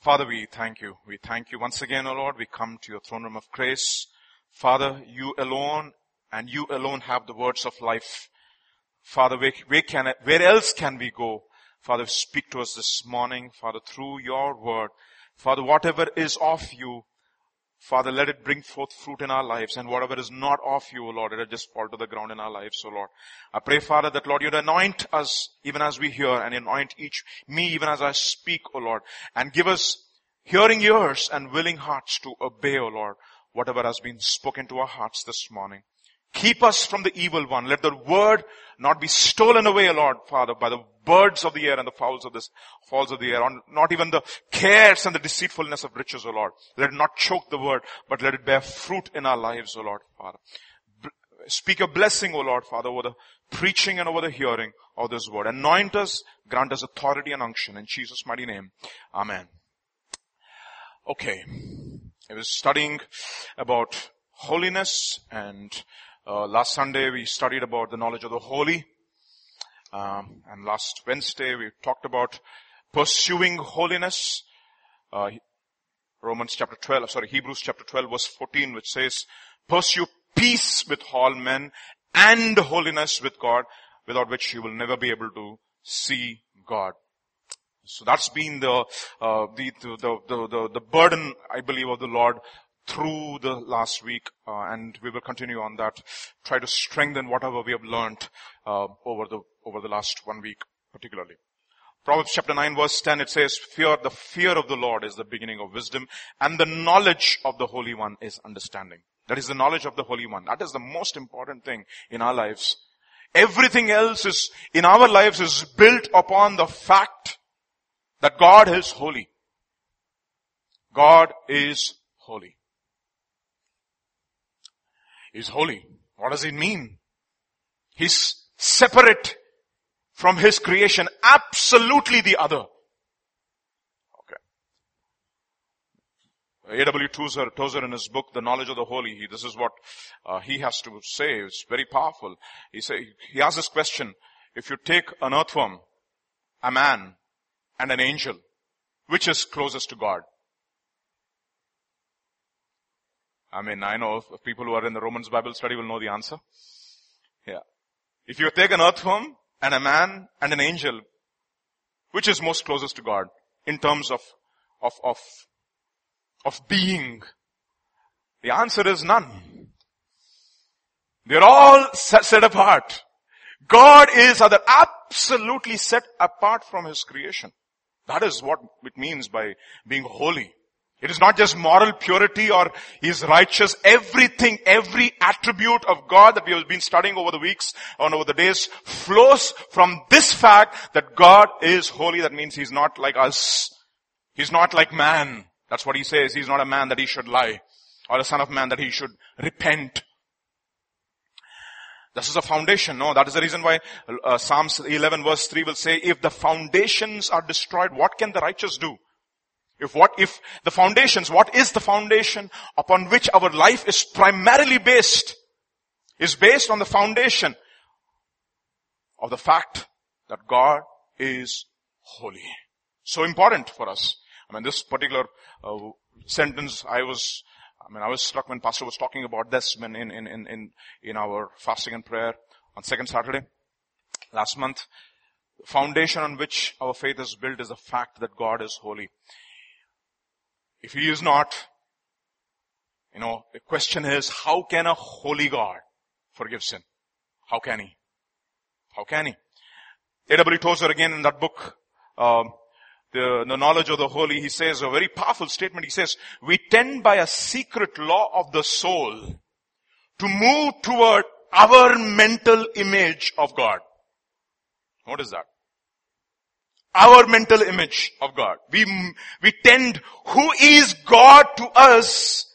Father, we thank you. We thank you once again, O Lord. We come to your throne room of grace. Father, you alone and you alone have the words of life. Father, where, where can, where else can we go? Father, speak to us this morning, Father, through your word. Father, whatever is of you, Father, let it bring forth fruit in our lives and whatever is not of you, Lord, let it just fall to the ground in our lives, O Lord. I pray, Father, that Lord, you'd anoint us even as we hear and anoint each, me even as I speak, O Lord, and give us hearing ears and willing hearts to obey, O Lord, whatever has been spoken to our hearts this morning. Keep us from the evil one. Let the word not be stolen away, O Lord Father, by the birds of the air and the fowls of the fowls of the air, not even the cares and the deceitfulness of riches, O Lord. Let it not choke the word, but let it bear fruit in our lives, O Lord Father. Speak a blessing, O Lord Father, over the preaching and over the hearing of this word. Anoint us, grant us authority and unction in Jesus' mighty name. Amen. Okay. I was studying about holiness and uh, last Sunday we studied about the knowledge of the holy. Um, and last Wednesday we talked about pursuing holiness. Uh, Romans chapter 12, sorry, Hebrews chapter 12 verse 14 which says, pursue peace with all men and holiness with God without which you will never be able to see God. So that's been the, uh, the, the, the, the, the burden, I believe, of the Lord through the last week, uh, and we will continue on that. Try to strengthen whatever we have learned uh, over the over the last one week, particularly. Proverbs chapter 9 verse 10 it says, fear, the fear of the Lord is the beginning of wisdom and the knowledge of the Holy One is understanding. That is the knowledge of the Holy One. That is the most important thing in our lives. Everything else is, in our lives is built upon the fact that God is holy. God is holy is holy. What does it mean? He's separate from his creation, absolutely the other. Okay. A.W. Tozer, Tozer in his book, The Knowledge of the Holy, he, this is what uh, he has to say. It's very powerful. He say, he asks this question, if you take an earthworm, a man, and an angel, which is closest to God? I mean, I know people who are in the Romans Bible study will know the answer. Yeah. If you take an earthworm and a man and an angel, which is most closest to God in terms of, of, of, of being? The answer is none. They're all set, set apart. God is other absolutely set apart from His creation. That is what it means by being holy. It is not just moral purity or He's righteous. Everything, every attribute of God that we have been studying over the weeks and over the days flows from this fact that God is holy. That means He's not like us. He's not like man. That's what He says. He's not a man that He should lie or a son of man that He should repent. This is a foundation. No, that is the reason why uh, Psalms 11 verse 3 will say, if the foundations are destroyed, what can the righteous do? If what, if the foundations, what is the foundation upon which our life is primarily based? Is based on the foundation of the fact that God is holy. So important for us. I mean, this particular uh, sentence, I was, I mean, I was struck when Pastor was talking about this in, in, in, in, in our fasting and prayer on second Saturday last month. The foundation on which our faith is built is the fact that God is holy. If he is not, you know, the question is, how can a holy God forgive sin? How can he? How can he? A.W. Tozer again in that book, um, the, the knowledge of the holy, he says a very powerful statement. He says, we tend by a secret law of the soul to move toward our mental image of God. What is that? Our mental image of God. We, we tend, who is God to us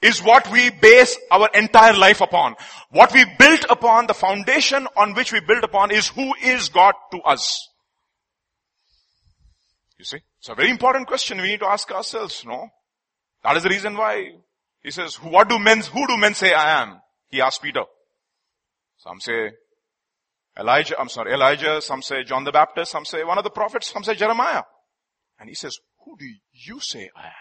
is what we base our entire life upon. What we built upon, the foundation on which we build upon is who is God to us. You see? It's a very important question we need to ask ourselves, no? That is the reason why he says, what do men, who do men say I am? He asked Peter. Some say Elijah, I'm sorry, Elijah, some say John the Baptist, some say one of the prophets, some say Jeremiah. And he says, who do you say I am?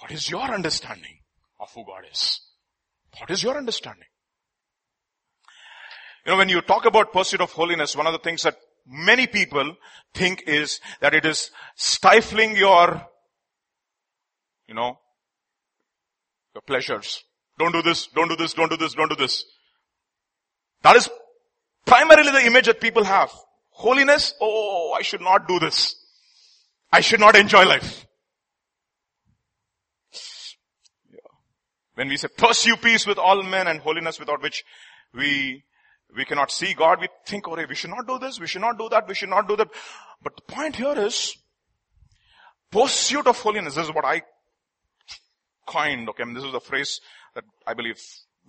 What is your understanding of who God is? What is your understanding? You know, when you talk about pursuit of holiness, one of the things that many people think is that it is stifling your, you know, your pleasures. Don't do this, don't do this, don't do this, don't do this. That is primarily the image that people have. Holiness, oh, oh, oh, I should not do this. I should not enjoy life. When we say pursue peace with all men and holiness without which we we cannot see God, we think, oh, we should not do this, we should not do that, we should not do that. But the point here is, pursuit of holiness, this is what I coined, okay, I mean, this is a phrase that I believe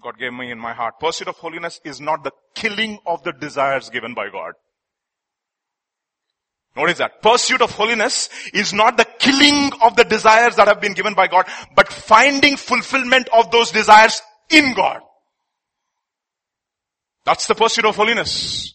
God gave me in my heart. Pursuit of holiness is not the killing of the desires given by God. Notice that. Pursuit of holiness is not the killing of the desires that have been given by God, but finding fulfillment of those desires in God. That's the pursuit of holiness.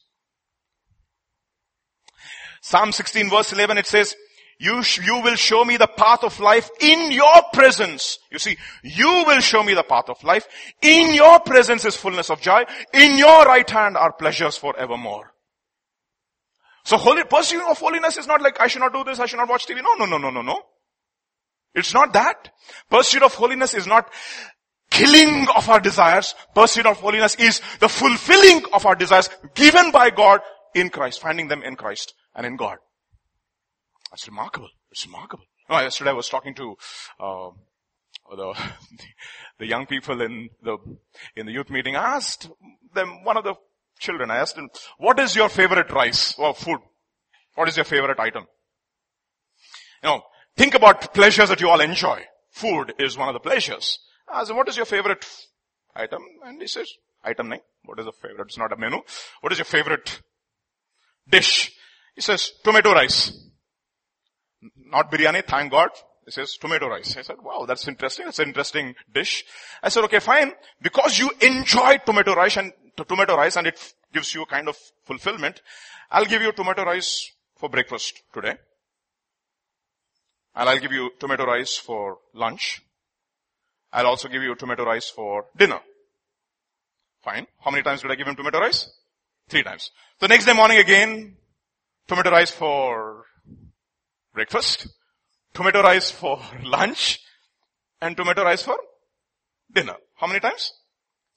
Psalm 16 verse 11 it says, you, sh- you will show me the path of life in your presence. You see, you will show me the path of life. In your presence is fullness of joy. In your right hand are pleasures forevermore. So holy, pursuit of holiness is not like I should not do this, I should not watch TV. No, no, no, no, no, no. It's not that. Pursuit of holiness is not killing of our desires. Pursuit of holiness is the fulfilling of our desires given by God in Christ, finding them in Christ and in God. That's remarkable. It's remarkable. No, yesterday I was talking to uh, the, the young people in the in the youth meeting. I asked them one of the children. I asked "What is your favorite rice or food? What is your favorite item?" You know, think about pleasures that you all enjoy. Food is one of the pleasures. I asked him, "What is your favorite item?" And he says, "Item name. What is a favorite? It's not a menu. What is your favorite dish?" He says, "Tomato rice." Not biryani, thank God. He says tomato rice. I said, wow, that's interesting. That's an interesting dish. I said, okay, fine. Because you enjoy tomato rice and tomato rice and it gives you a kind of fulfillment, I'll give you tomato rice for breakfast today. And I'll give you tomato rice for lunch. I'll also give you tomato rice for dinner. Fine. How many times did I give him tomato rice? Three times. The next day morning again, tomato rice for breakfast, tomato rice for lunch, and tomato rice for dinner. How many times?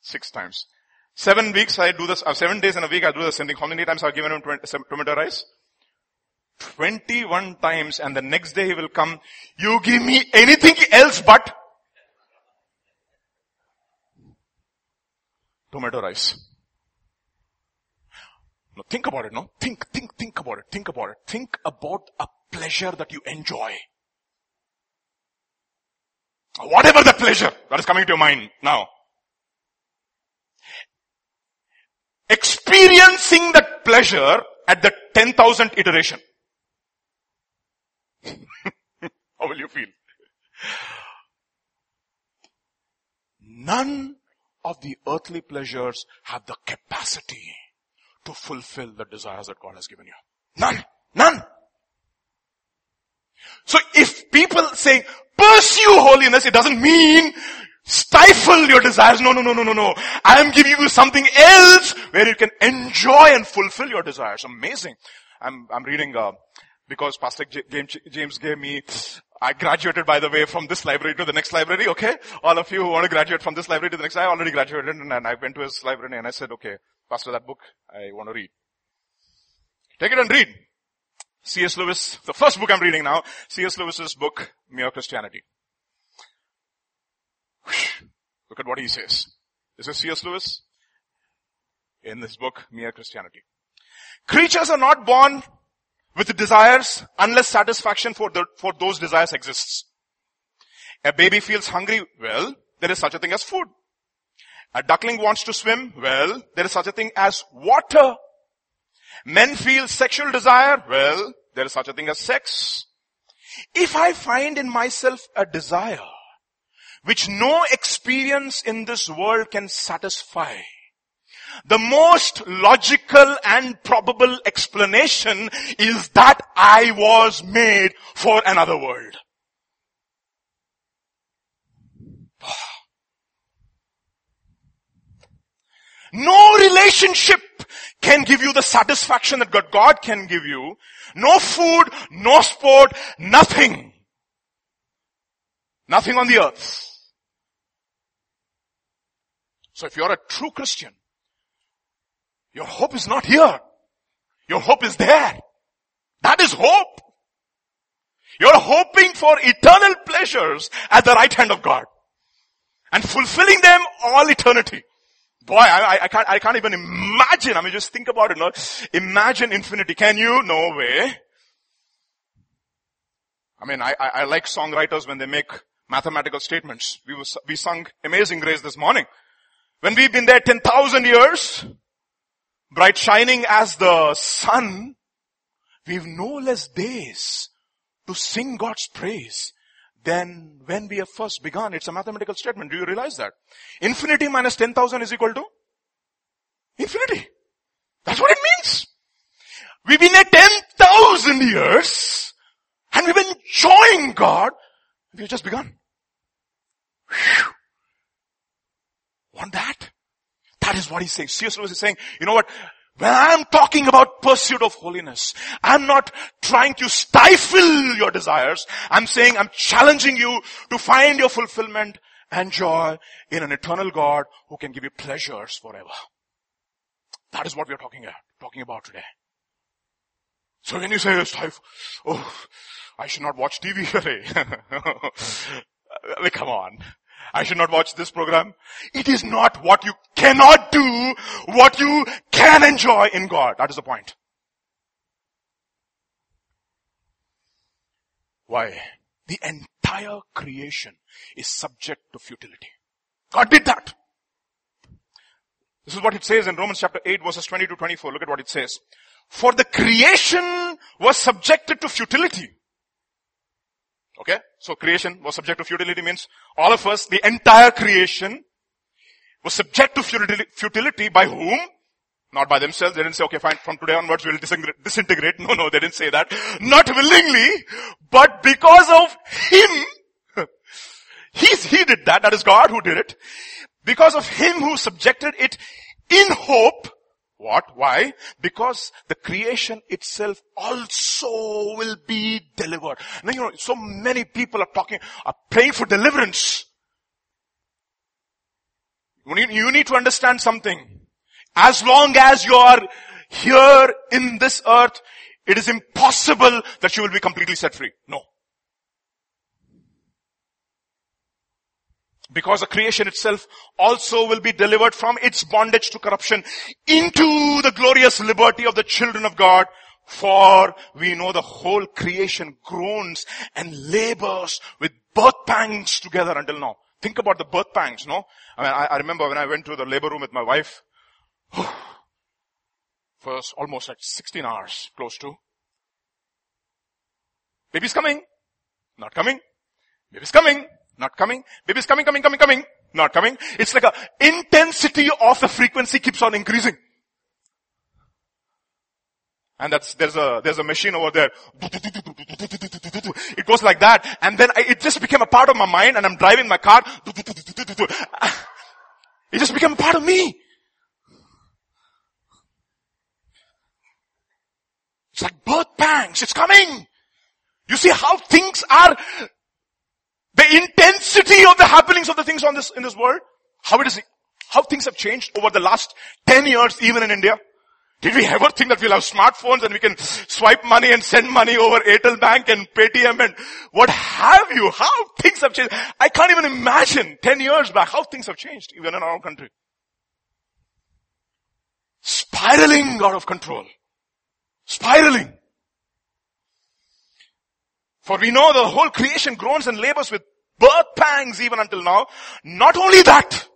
Six times. Seven weeks I do this, uh, seven days in a week I do the same thing. How many times I've given him 20, tomato rice? 21 times and the next day he will come, you give me anything else but tomato rice. Think about it, no? Think, think, think about it, think about it. Think about a pleasure that you enjoy. Whatever the pleasure that is coming to your mind now. Experiencing that pleasure at the 10,000th iteration. How will you feel? None of the earthly pleasures have the capacity to fulfill the desires that God has given you. None. None. So if people say pursue holiness, it doesn't mean stifle your desires. No, no, no, no, no, no. I am giving you something else where you can enjoy and fulfill your desires. Amazing. I'm, I'm reading, uh, because Pastor James gave me, I graduated by the way from this library to the next library, okay? All of you who want to graduate from this library to the next, I already graduated and I went to his library and I said, okay, Pastor, that book I want to read. Take it and read. C.S. Lewis, the first book I'm reading now, C.S. Lewis's book, Mere Christianity. Look at what he says. This is C.S. Lewis in this book, Mere Christianity. Creatures are not born with desires unless satisfaction for, the, for those desires exists. A baby feels hungry, well, there is such a thing as food. A duckling wants to swim, well, there is such a thing as water. Men feel sexual desire. Well, there is such a thing as sex. If I find in myself a desire which no experience in this world can satisfy, the most logical and probable explanation is that I was made for another world. No relationship can give you the satisfaction that God, can give you. No food, no sport, nothing. Nothing on the earth. So if you're a true Christian, your hope is not here. Your hope is there. That is hope. You're hoping for eternal pleasures at the right hand of God and fulfilling them all eternity. Boy, I, I, can't, I can't even imagine. I mean, just think about it. No? Imagine infinity. Can you? No way. I mean, I, I, I like songwriters when they make mathematical statements. We, was, we sung Amazing Grace this morning. When we've been there 10,000 years, bright shining as the sun, we've no less days to sing God's praise than when we have first begun. It's a mathematical statement. Do you realize that? Infinity minus 10,000 is equal to infinity. That's what it means. We've been at 10,000 years and we've been enjoying God. We've just begun. Whew. Want that? That is what he's saying. C.S. Lewis is saying, you know what? When I'm talking about pursuit of holiness, I'm not trying to stifle your desires. I'm saying I'm challenging you to find your fulfillment and joy in an eternal God who can give you pleasures forever. That is what we are talking about, talking about today. So when you say, stifle, oh, I should not watch TV, here? come on. I should not watch this program. It is not what you cannot do, what you can enjoy in God. That is the point. Why? The entire creation is subject to futility. God did that. This is what it says in Romans chapter 8 verses 20 to 24. Look at what it says. For the creation was subjected to futility Okay? So creation was subject to futility means all of us, the entire creation was subject to futility by whom? Not by themselves. They didn't say, okay, fine, from today onwards we'll disintegrate. No, no, they didn't say that. Not willingly, but because of Him. He's, he did that. That is God who did it. Because of Him who subjected it in hope what? Why? Because the creation itself also will be delivered. Now, you know, so many people are talking, are praying for deliverance. You need to understand something. As long as you are here in this earth, it is impossible that you will be completely set free. No. Because the creation itself also will be delivered from its bondage to corruption into the glorious liberty of the children of God. For we know the whole creation groans and labors with birth pangs together until now. Think about the birth pangs, no? I mean, I, I remember when I went to the labor room with my wife, first almost like 16 hours, close to. Baby's coming. Not coming. Baby's coming. Not coming. Baby's coming, coming, coming, coming. Not coming. It's like a intensity of the frequency keeps on increasing. And that's, there's a, there's a machine over there. It goes like that. And then I, it just became a part of my mind and I'm driving my car. It just became a part of me. It's like birth pangs. It's coming. You see how things are the intensity of the happenings of the things on this, in this world, how it is, how things have changed over the last 10 years even in India. Did we ever think that we'll have smartphones and we can swipe money and send money over Airtel Bank and Paytm and what have you? How things have changed. I can't even imagine 10 years back how things have changed even in our country. Spiraling out of control. Spiraling. For we know the whole creation groans and labors with birth pangs even until now. Not only that,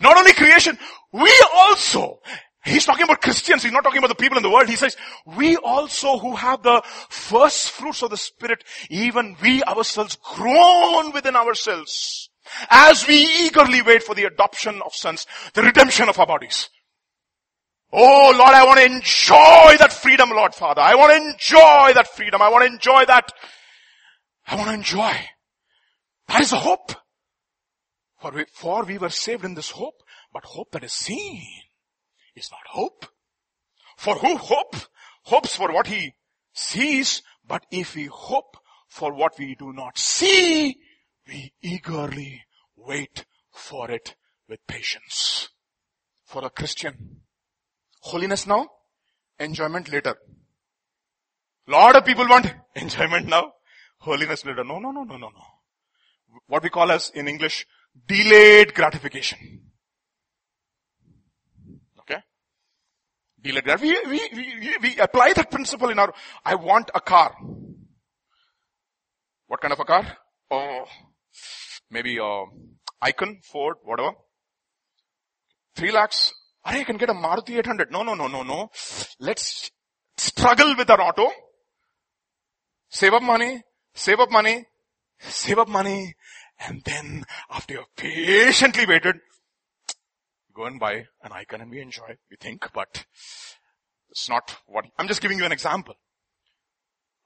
not only creation, we also, he's talking about Christians, he's not talking about the people in the world. He says, we also who have the first fruits of the Spirit, even we ourselves groan within ourselves as we eagerly wait for the adoption of sons, the redemption of our bodies. Oh Lord, I want to enjoy that freedom, Lord Father. I want to enjoy that freedom. I want to enjoy that. I want to enjoy. That is the hope. For we, for we were saved in this hope, but hope that is seen is not hope. For who hope? Hopes for what he sees, but if we hope for what we do not see, we eagerly wait for it with patience. For a Christian, holiness now, enjoyment later. Lot of people want enjoyment now, holiness later. No, no, no, no, no, no. What we call as in English, delayed gratification. Okay? Delayed gratification. We, we, we, we apply that principle in our, I want a car. What kind of a car? Oh, maybe a Ikon, Ford, whatever. Three lakhs. I can get a Maruti 800. No, no, no, no, no. Let's struggle with our auto. Save up money. Save up money. Save up money. And then after you've patiently waited, go and buy an Ikon and we enjoy, we think, but it's not what, I'm just giving you an example.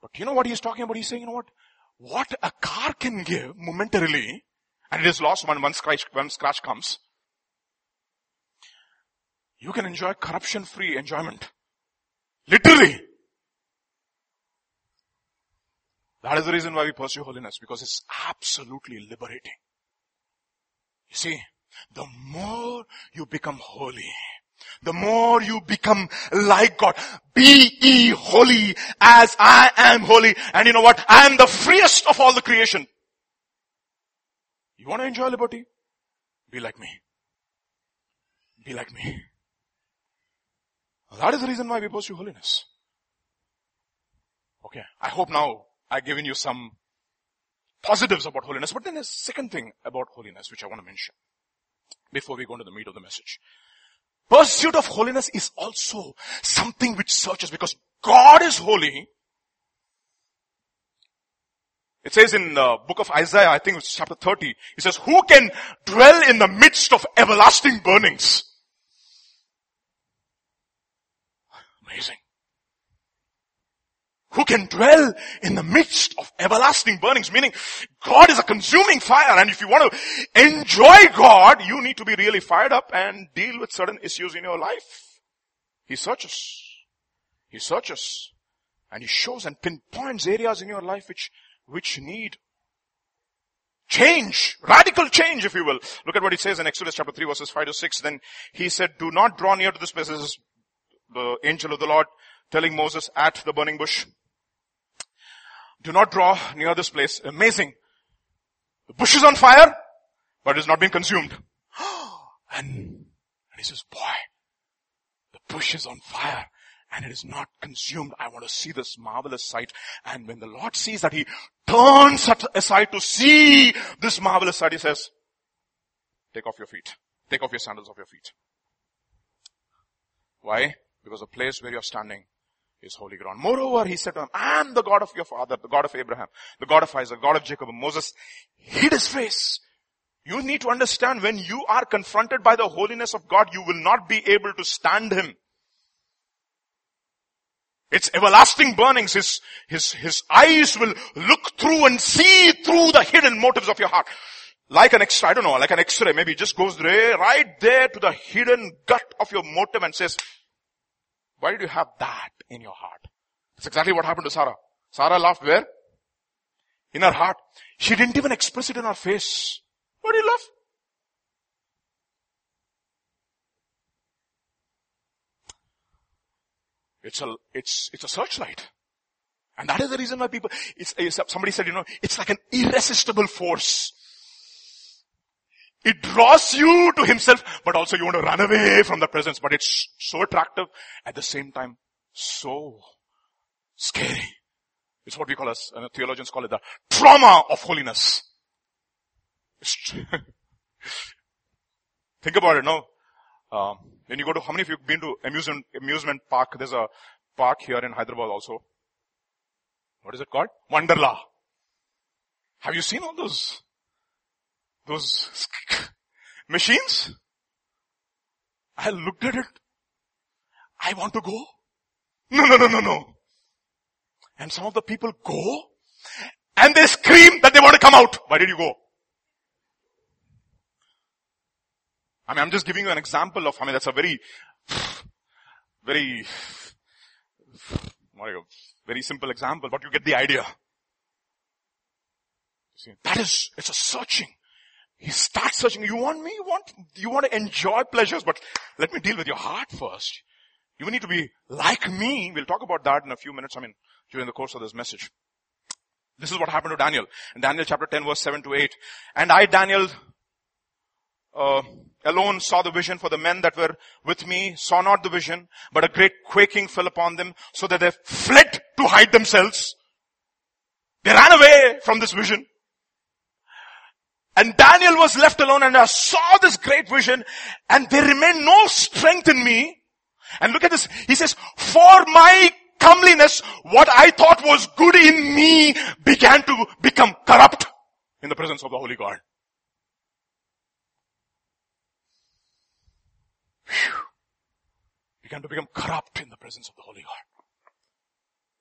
But you know what he's talking about? He's saying, you know what? What a car can give momentarily, and it is lost when one scratch, comes. You can enjoy corruption free enjoyment. Literally. That is the reason why we pursue holiness, because it's absolutely liberating. You see, the more you become holy, the more you become like God. Be ye holy as I am holy. And you know what? I am the freest of all the creation. You want to enjoy liberty? Be like me. Be like me. That is the reason why we pursue holiness. Okay. I hope now I've given you some positives about holiness, but then there's a second thing about holiness which I want to mention before we go into the meat of the message. Pursuit of holiness is also something which searches because God is holy. It says in the book of Isaiah, I think it's chapter 30, it says, who can dwell in the midst of everlasting burnings? Amazing who can dwell in the midst of everlasting burnings, meaning God is a consuming fire and if you want to enjoy God, you need to be really fired up and deal with certain issues in your life. He searches. He searches and he shows and pinpoints areas in your life which, which need change, radical change if you will. Look at what he says in Exodus chapter 3 verses 5 to 6. Then he said, do not draw near to this place. This is the angel of the Lord telling Moses at the burning bush. Do not draw near this place. Amazing. The bush is on fire, but it has not been consumed. And, and he says, boy, the bush is on fire and it is not consumed. I want to see this marvelous sight. And when the Lord sees that he turns aside to see this marvelous sight, he says, take off your feet. Take off your sandals off your feet. Why? Because the place where you're standing is holy ground. Moreover, he said to him, I am the God of your father, the God of Abraham, the God of Isaac, the God of Jacob. And Moses hid his face. You need to understand when you are confronted by the holiness of God, you will not be able to stand him. It's everlasting burnings. His, his, his eyes will look through and see through the hidden motives of your heart. Like an X, I don't know, like an X-ray, maybe just goes right there to the hidden gut of your motive and says, why did you have that in your heart? That's exactly what happened to Sarah. Sarah laughed where? In her heart. She didn't even express it in her face. What do you laugh? It's a, it's, it's a searchlight. And that is the reason why people, it's, somebody said, you know, it's like an irresistible force. It draws you to himself, but also you want to run away from the presence, but it's so attractive, at the same time, so scary. It's what we call as, uh, theologians call it the trauma of holiness. Think about it, no? Um, when you go to, how many of you have been to amusement, amusement park? There's a park here in Hyderabad also. What is it called? Wonderla. Have you seen all those those machines. I looked at it I want to go. No, no, no, no, no. And some of the people go and they scream that they want to come out. Why did you go? I mean, I'm just giving you an example of, I mean, that's a very, very, very simple example, but you get the idea. See, that is, it's a searching. He starts searching. You want me? You want, you want to enjoy pleasures, but let me deal with your heart first. You need to be like me. We'll talk about that in a few minutes. I mean, during the course of this message. This is what happened to Daniel. In Daniel chapter 10 verse 7 to 8. And I, Daniel, uh, alone saw the vision for the men that were with me saw not the vision, but a great quaking fell upon them so that they fled to hide themselves. They ran away from this vision. And Daniel was left alone and I saw this great vision and there remained no strength in me. And look at this. He says, for my comeliness, what I thought was good in me began to become corrupt in the presence of the Holy God. Whew. Began to become corrupt in the presence of the Holy God.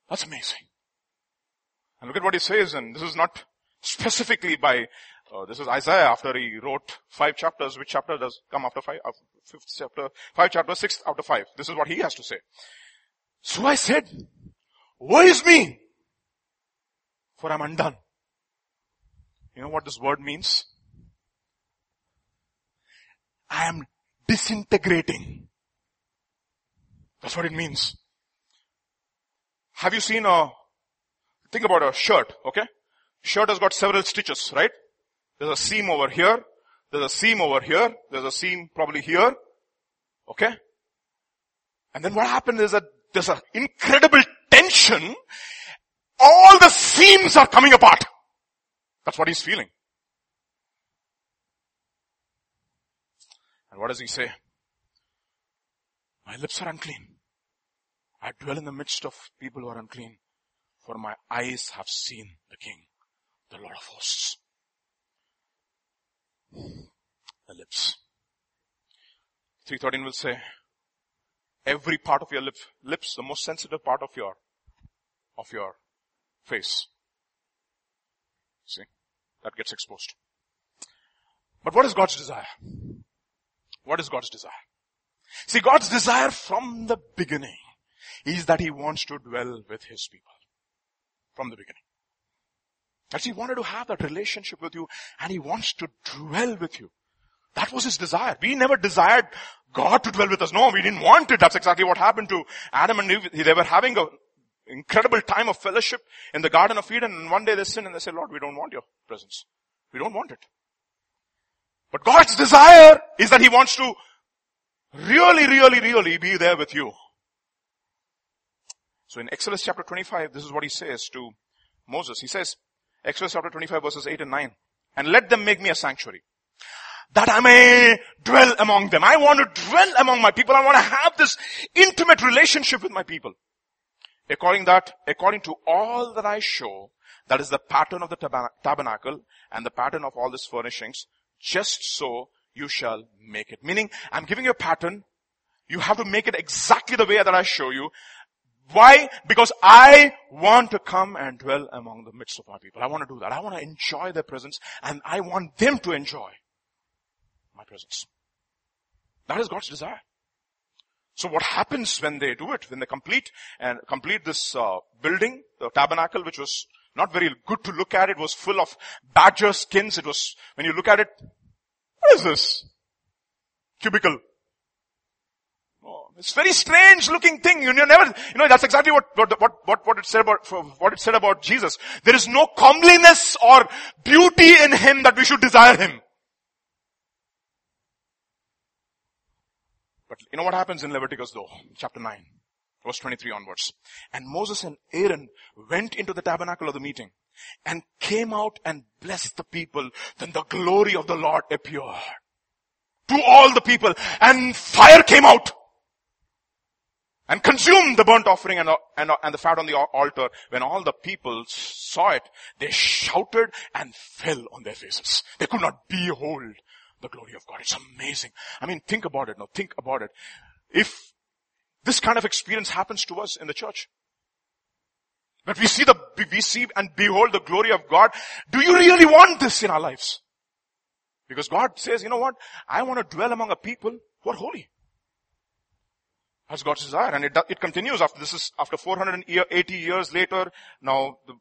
That's amazing. And look at what he says, and this is not specifically by uh, this is Isaiah after he wrote five chapters. Which chapter does come after five? Uh, fifth chapter, five chapters, sixth after five. This is what he has to say. So I said, woe is me, for I'm undone. You know what this word means? I am disintegrating. That's what it means. Have you seen a, think about a shirt, okay? Shirt has got several stitches, right? There's a seam over here. There's a seam over here. There's a seam probably here. Okay? And then what happened is that there's an incredible tension. All the seams are coming apart. That's what he's feeling. And what does he say? My lips are unclean. I dwell in the midst of people who are unclean, for my eyes have seen the King, the Lord of hosts the lips. 313 will say, every part of your lip, lips, the most sensitive part of your, of your face. See? That gets exposed. But what is God's desire? What is God's desire? See, God's desire from the beginning is that He wants to dwell with His people. From the beginning. That he wanted to have that relationship with you and he wants to dwell with you. That was his desire. We never desired God to dwell with us. No, we didn't want it. That's exactly what happened to Adam and Eve. They were having an incredible time of fellowship in the Garden of Eden and one day they sin and they say, Lord, we don't want your presence. We don't want it. But God's desire is that he wants to really, really, really be there with you. So in Exodus chapter 25, this is what he says to Moses. He says, Exodus chapter 25 verses 8 and 9. And let them make me a sanctuary. That I may dwell among them. I want to dwell among my people. I want to have this intimate relationship with my people. According that, according to all that I show, that is the pattern of the tabernacle and the pattern of all these furnishings, just so you shall make it. Meaning, I'm giving you a pattern. You have to make it exactly the way that I show you. Why? Because I want to come and dwell among the midst of my people. I want to do that. I want to enjoy their presence and I want them to enjoy my presence. That is God's desire. So what happens when they do it? When they complete and complete this uh, building, the tabernacle, which was not very good to look at. It was full of badger skins. It was, when you look at it, what is this? Cubicle. Oh, it's very strange looking thing. You never, you know, that's exactly what, what, what, what it said about, what it said about Jesus. There is no comeliness or beauty in Him that we should desire Him. But you know what happens in Leviticus though? Chapter 9, verse 23 onwards. And Moses and Aaron went into the tabernacle of the meeting and came out and blessed the people. Then the glory of the Lord appeared to all the people and fire came out and consumed the burnt offering and, and, and the fat on the altar. When all the people saw it, they shouted and fell on their faces. They could not behold the glory of God. It's amazing. I mean, think about it now. Think about it. If This kind of experience happens to us in the church. But we see the, we see and behold the glory of God. Do you really want this in our lives? Because God says, you know what? I want to dwell among a people who are holy. That's God's desire. And it, it continues after this is, after 480 years later, now the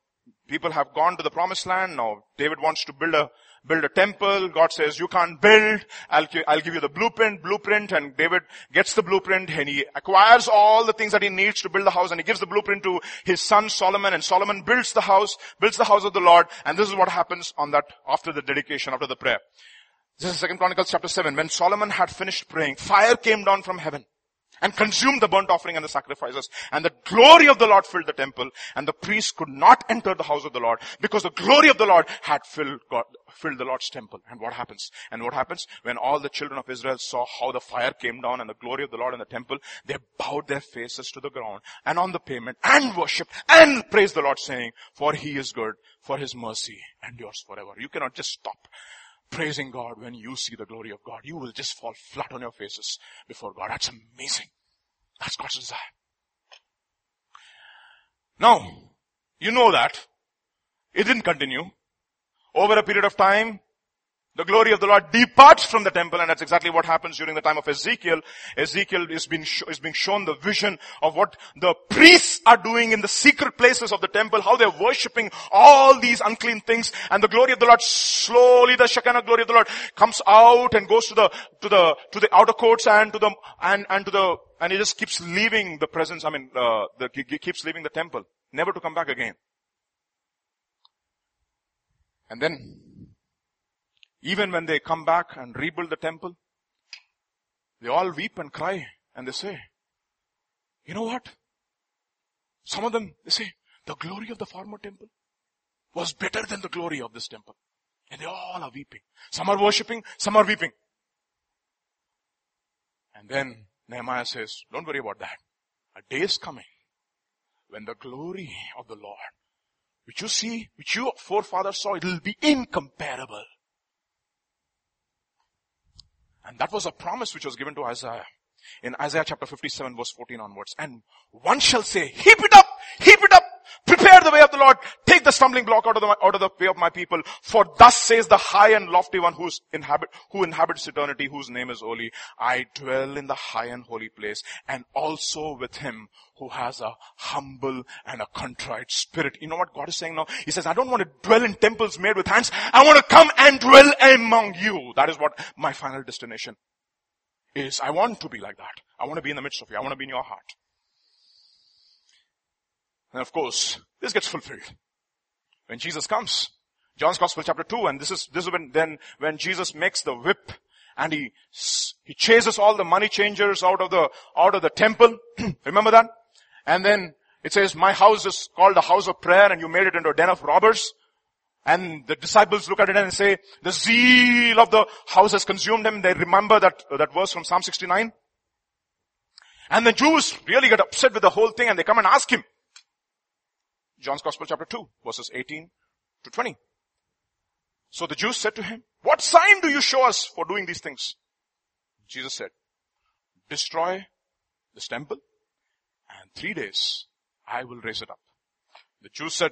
people have gone to the promised land. Now David wants to build a build a temple. God says, you can't build. I'll, I'll give you the blueprint, blueprint. And David gets the blueprint and he acquires all the things that he needs to build the house and he gives the blueprint to his son Solomon and Solomon builds the house, builds the house of the Lord. And this is what happens on that, after the dedication, after the prayer. This is second Chronicles chapter 7. When Solomon had finished praying, fire came down from heaven and consumed the burnt offering and the sacrifices. And the glory of the Lord filled the temple and the priests could not enter the house of the Lord because the glory of the Lord had filled God, filled the Lord's temple. And what happens? And what happens when all the children of Israel saw how the fire came down and the glory of the Lord in the temple, they bowed their faces to the ground and on the pavement and worshipped and praised the Lord saying, for he is good, for his mercy endures forever. You cannot just stop praising God when you see the glory of God. You will just fall flat on your faces before God. That's amazing. That's God's desire. Now, you know that. It didn't continue. Over a period of time, the glory of the Lord departs from the temple and that's exactly what happens during the time of Ezekiel. Ezekiel is being, sh- is being shown the vision of what the priests are doing in the secret places of the temple, how they're worshipping all these unclean things and the glory of the Lord slowly, the Shekinah glory of the Lord comes out and goes to the, to the, to the outer courts and to the, and, and to the, and it just keeps leaving the presence, I mean, uh, the, keeps leaving the temple, never to come back again. And then even when they come back and rebuild the temple, they all weep and cry and they say, you know what? Some of them, they say, the glory of the former temple was better than the glory of this temple. And they all are weeping. Some are worshipping, some are weeping. And then Nehemiah says, don't worry about that. A day is coming when the glory of the Lord, which you see, which your forefathers saw, it will be incomparable. And that was a promise which was given to Isaiah. In Isaiah chapter 57 verse 14 onwards. And one shall say, heap it up, heap it up, prepare the way of the Lord, take the stumbling block out of the, out of the way of my people. For thus says the high and lofty one who's inhabit, who inhabits eternity, whose name is holy. I dwell in the high and holy place and also with him who has a humble and a contrite spirit. You know what God is saying now? He says, I don't want to dwell in temples made with hands. I want to come and dwell among you. That is what my final destination is. I want to be like that. I want to be in the midst of you. I want to be in your heart. And of course, this gets fulfilled. When Jesus comes, John's Gospel chapter 2, and this is, this is when, then, when Jesus makes the whip, and he, he chases all the money changers out of the, out of the temple. Remember that? And then it says, my house is called the house of prayer, and you made it into a den of robbers. And the disciples look at it and say, the zeal of the house has consumed them. They remember that, that verse from Psalm 69. And the Jews really get upset with the whole thing and they come and ask him, John's Gospel chapter 2 verses 18 to 20. So the Jews said to him, what sign do you show us for doing these things? Jesus said, destroy this temple and three days I will raise it up. The Jews said,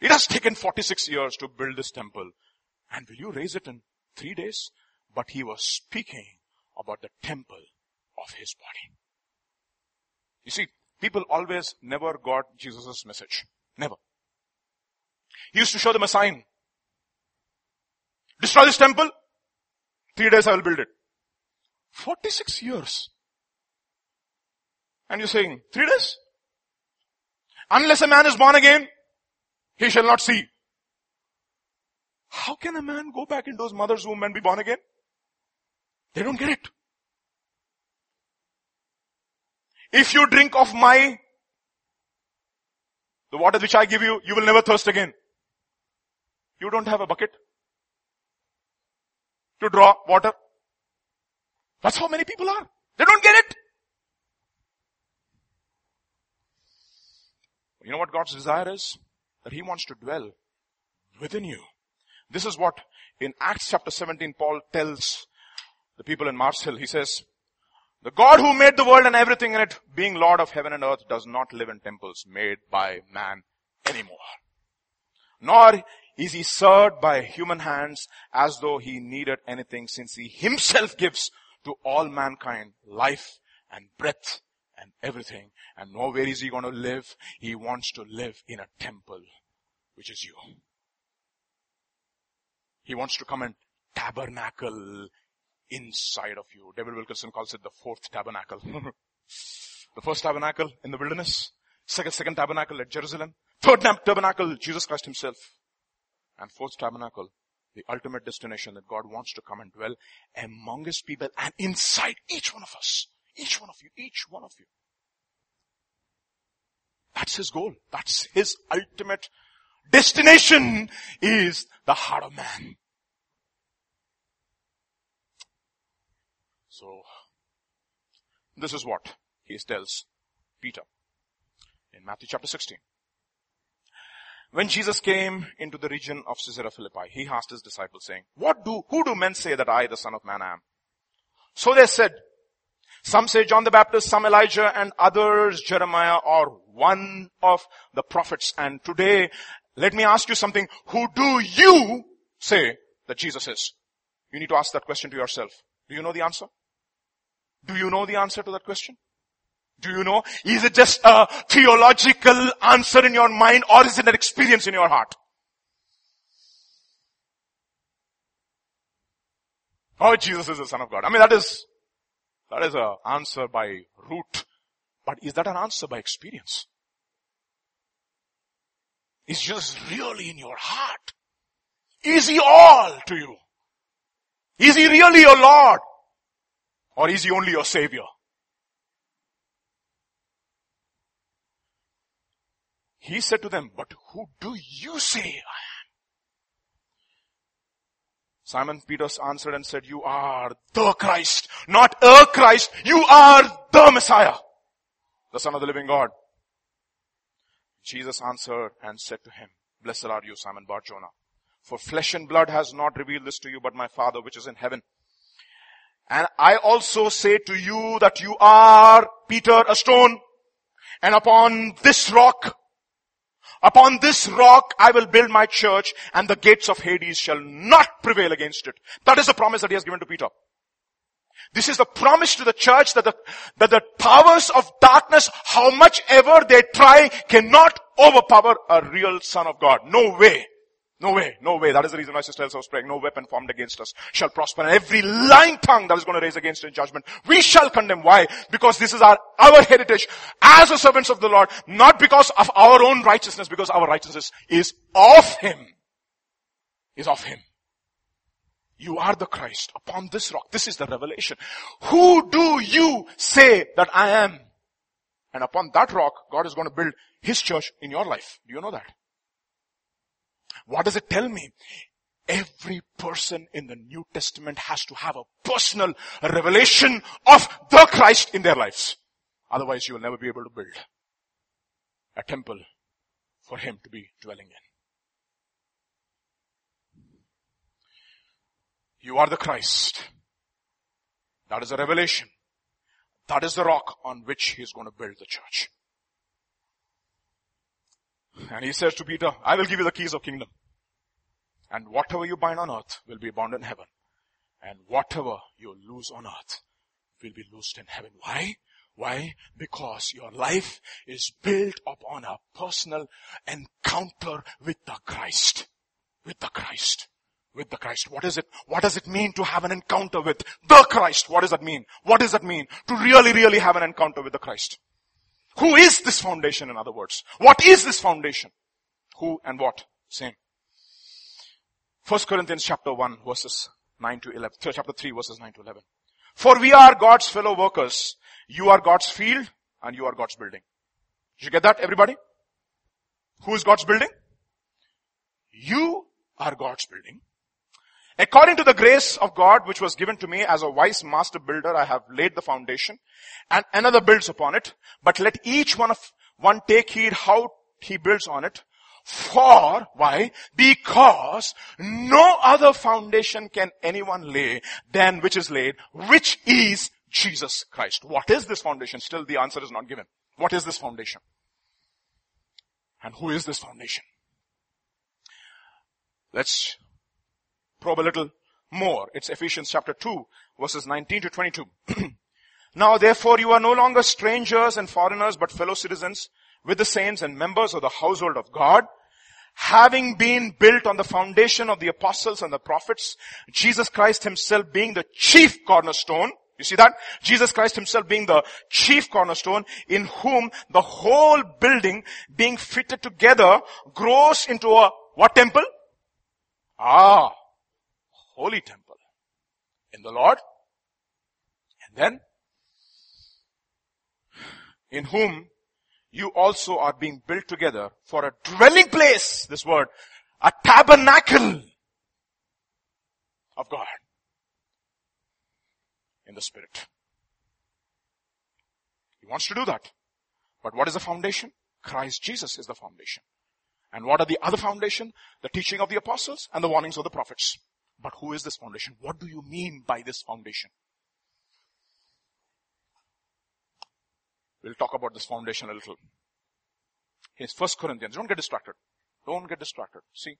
it has taken 46 years to build this temple and will you raise it in three days? But he was speaking about the temple of his body. You see, people always never got Jesus' message. Never. He used to show them a sign. Destroy this temple. Three days I will build it. 46 years. And you're saying, three days? Unless a man is born again, he shall not see. How can a man go back into his mother's womb and be born again? They don't get it. If you drink of my the water which I give you, you will never thirst again. You don't have a bucket to draw water. That's how many people are. They don't get it. You know what God's desire is? That He wants to dwell within you. This is what in Acts chapter 17 Paul tells the people in Mars Hill. He says, The God who made the world and everything in it, being Lord of heaven and earth, does not live in temples made by man anymore. Nor is he served by human hands as though he needed anything since he himself gives to all mankind life and breath and everything. And nowhere is he going to live. He wants to live in a temple, which is you. He wants to come and tabernacle inside of you. David Wilkerson calls it the fourth tabernacle. the first tabernacle in the wilderness, second, second tabernacle at Jerusalem, third tabernacle, Jesus Christ himself, and fourth tabernacle, the ultimate destination that God wants to come and dwell among his people and inside each one of us. Each one of you, each one of you. That's his goal. That's his ultimate destination is the heart of man. So, this is what he tells Peter in Matthew chapter 16. When Jesus came into the region of Caesarea Philippi, he asked his disciples saying, what do, who do men say that I, the son of man, am? So they said, some say John the Baptist, some Elijah, and others Jeremiah or one of the prophets. And today, let me ask you something. Who do you say that Jesus is? You need to ask that question to yourself. Do you know the answer? Do you know the answer to that question? Do you know? Is it just a theological answer in your mind or is it an experience in your heart? Oh, Jesus is the Son of God. I mean, that is, that is an answer by root. But is that an answer by experience? Is Jesus really in your heart? Is he all to you? Is he really your Lord? Or is he only your savior? He said to them, but who do you say I am? Simon Peter answered and said, you are the Christ, not a Christ. You are the Messiah, the son of the living God. Jesus answered and said to him, blessed are you, Simon Bar-Jonah, for flesh and blood has not revealed this to you, but my father which is in heaven. And I also say to you that you are Peter, a stone, and upon this rock, upon this rock I will build my church and the gates of Hades shall not prevail against it. That is the promise that he has given to Peter. This is the promise to the church that the, that the powers of darkness, how much ever they try, cannot overpower a real son of God. No way. No way, no way. That is the reason why Sister Elsa was praying. No weapon formed against us shall prosper. And every lying tongue that is going to raise against in judgment, we shall condemn. Why? Because this is our, our heritage as the servants of the Lord, not because of our own righteousness, because our righteousness is of Him. Is of Him. You are the Christ upon this rock. This is the revelation. Who do you say that I am? And upon that rock, God is going to build His church in your life. Do you know that? What does it tell me? Every person in the New Testament has to have a personal revelation of the Christ in their lives. Otherwise you will never be able to build a temple for Him to be dwelling in. You are the Christ. That is a revelation. That is the rock on which He is going to build the church. And He says to Peter, I will give you the keys of kingdom. And whatever you bind on earth will be bound in heaven. And whatever you lose on earth will be loosed in heaven. Why? Why? Because your life is built upon a personal encounter with the Christ. With the Christ. With the Christ. What is it? What does it mean to have an encounter with the Christ? What does that mean? What does that mean? To really, really have an encounter with the Christ. Who is this foundation in other words? What is this foundation? Who and what? Same. First Corinthians chapter 1 verses 9 to 11, chapter 3 verses 9 to 11. For we are God's fellow workers. You are God's field and you are God's building. Did you get that everybody? Who is God's building? You are God's building. According to the grace of God which was given to me as a wise master builder, I have laid the foundation and another builds upon it. But let each one of one take heed how he builds on it. For, why? Because no other foundation can anyone lay than which is laid, which is Jesus Christ. What is this foundation? Still the answer is not given. What is this foundation? And who is this foundation? Let's probe a little more. It's Ephesians chapter 2 verses 19 to 22. now therefore you are no longer strangers and foreigners but fellow citizens with the saints and members of the household of God, having been built on the foundation of the apostles and the prophets, Jesus Christ himself being the chief cornerstone, you see that? Jesus Christ himself being the chief cornerstone in whom the whole building being fitted together grows into a what temple? Ah, holy temple in the Lord. And then in whom you also are being built together for a dwelling place, this word, a tabernacle of God in the Spirit. He wants to do that. But what is the foundation? Christ Jesus is the foundation. And what are the other foundation? The teaching of the apostles and the warnings of the prophets. But who is this foundation? What do you mean by this foundation? We'll talk about this foundation a little. Here's First Corinthians. Don't get distracted. Don't get distracted. See,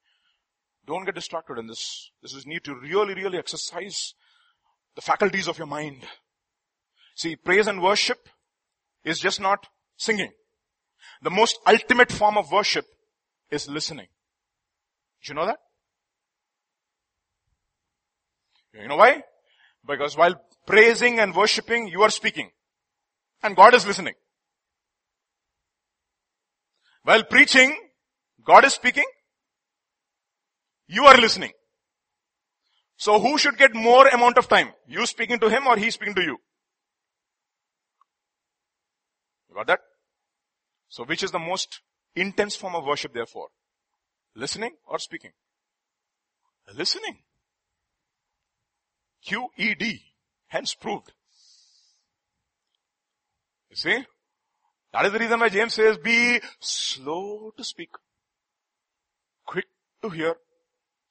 don't get distracted in this. This is need to really, really exercise the faculties of your mind. See, praise and worship is just not singing. The most ultimate form of worship is listening. Do you know that? You know why? Because while praising and worshipping, you are speaking. And God is listening. While preaching, God is speaking. You are listening. So who should get more amount of time? You speaking to him or he speaking to you? You got that? So which is the most intense form of worship therefore? Listening or speaking? Listening. QED. Hence proved. You see? That is the reason why James says be slow to speak, quick to hear,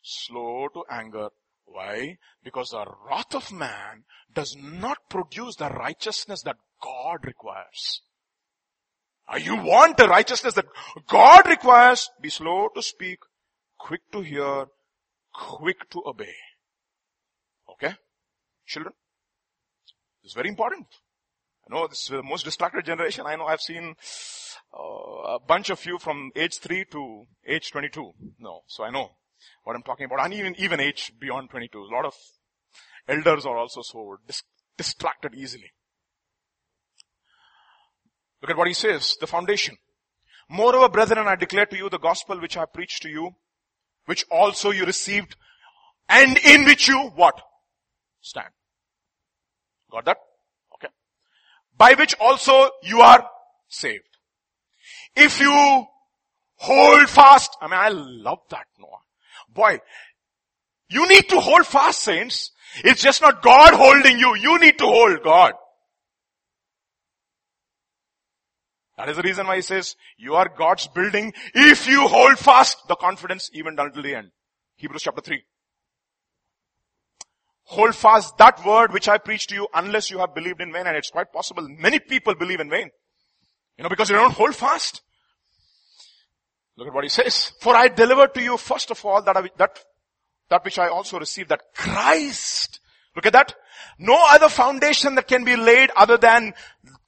slow to anger, why? Because the wrath of man does not produce the righteousness that God requires. You want the righteousness that God requires, be slow to speak, quick to hear, quick to obey. Okay? Children? It's very important. I know this is the most distracted generation. I know I've seen uh, a bunch of you from age 3 to age 22. No, so I know what I'm talking about. And even, even age beyond 22. A lot of elders are also so dis- distracted easily. Look at what he says, the foundation. Moreover, brethren, I declare to you the gospel which I preached to you, which also you received, and in which you, what? Stand. Got that? By which also you are saved. If you hold fast, I mean, I love that, Noah. Boy, you need to hold fast, saints. It's just not God holding you. You need to hold God. That is the reason why he says, you are God's building if you hold fast the confidence even until the end. Hebrews chapter 3. Hold fast that word which I preach to you unless you have believed in vain and it's quite possible many people believe in vain. You know, because they don't hold fast. Look at what he says. For I delivered to you first of all that, I, that, that which I also received, that Christ, look at that. No other foundation that can be laid other than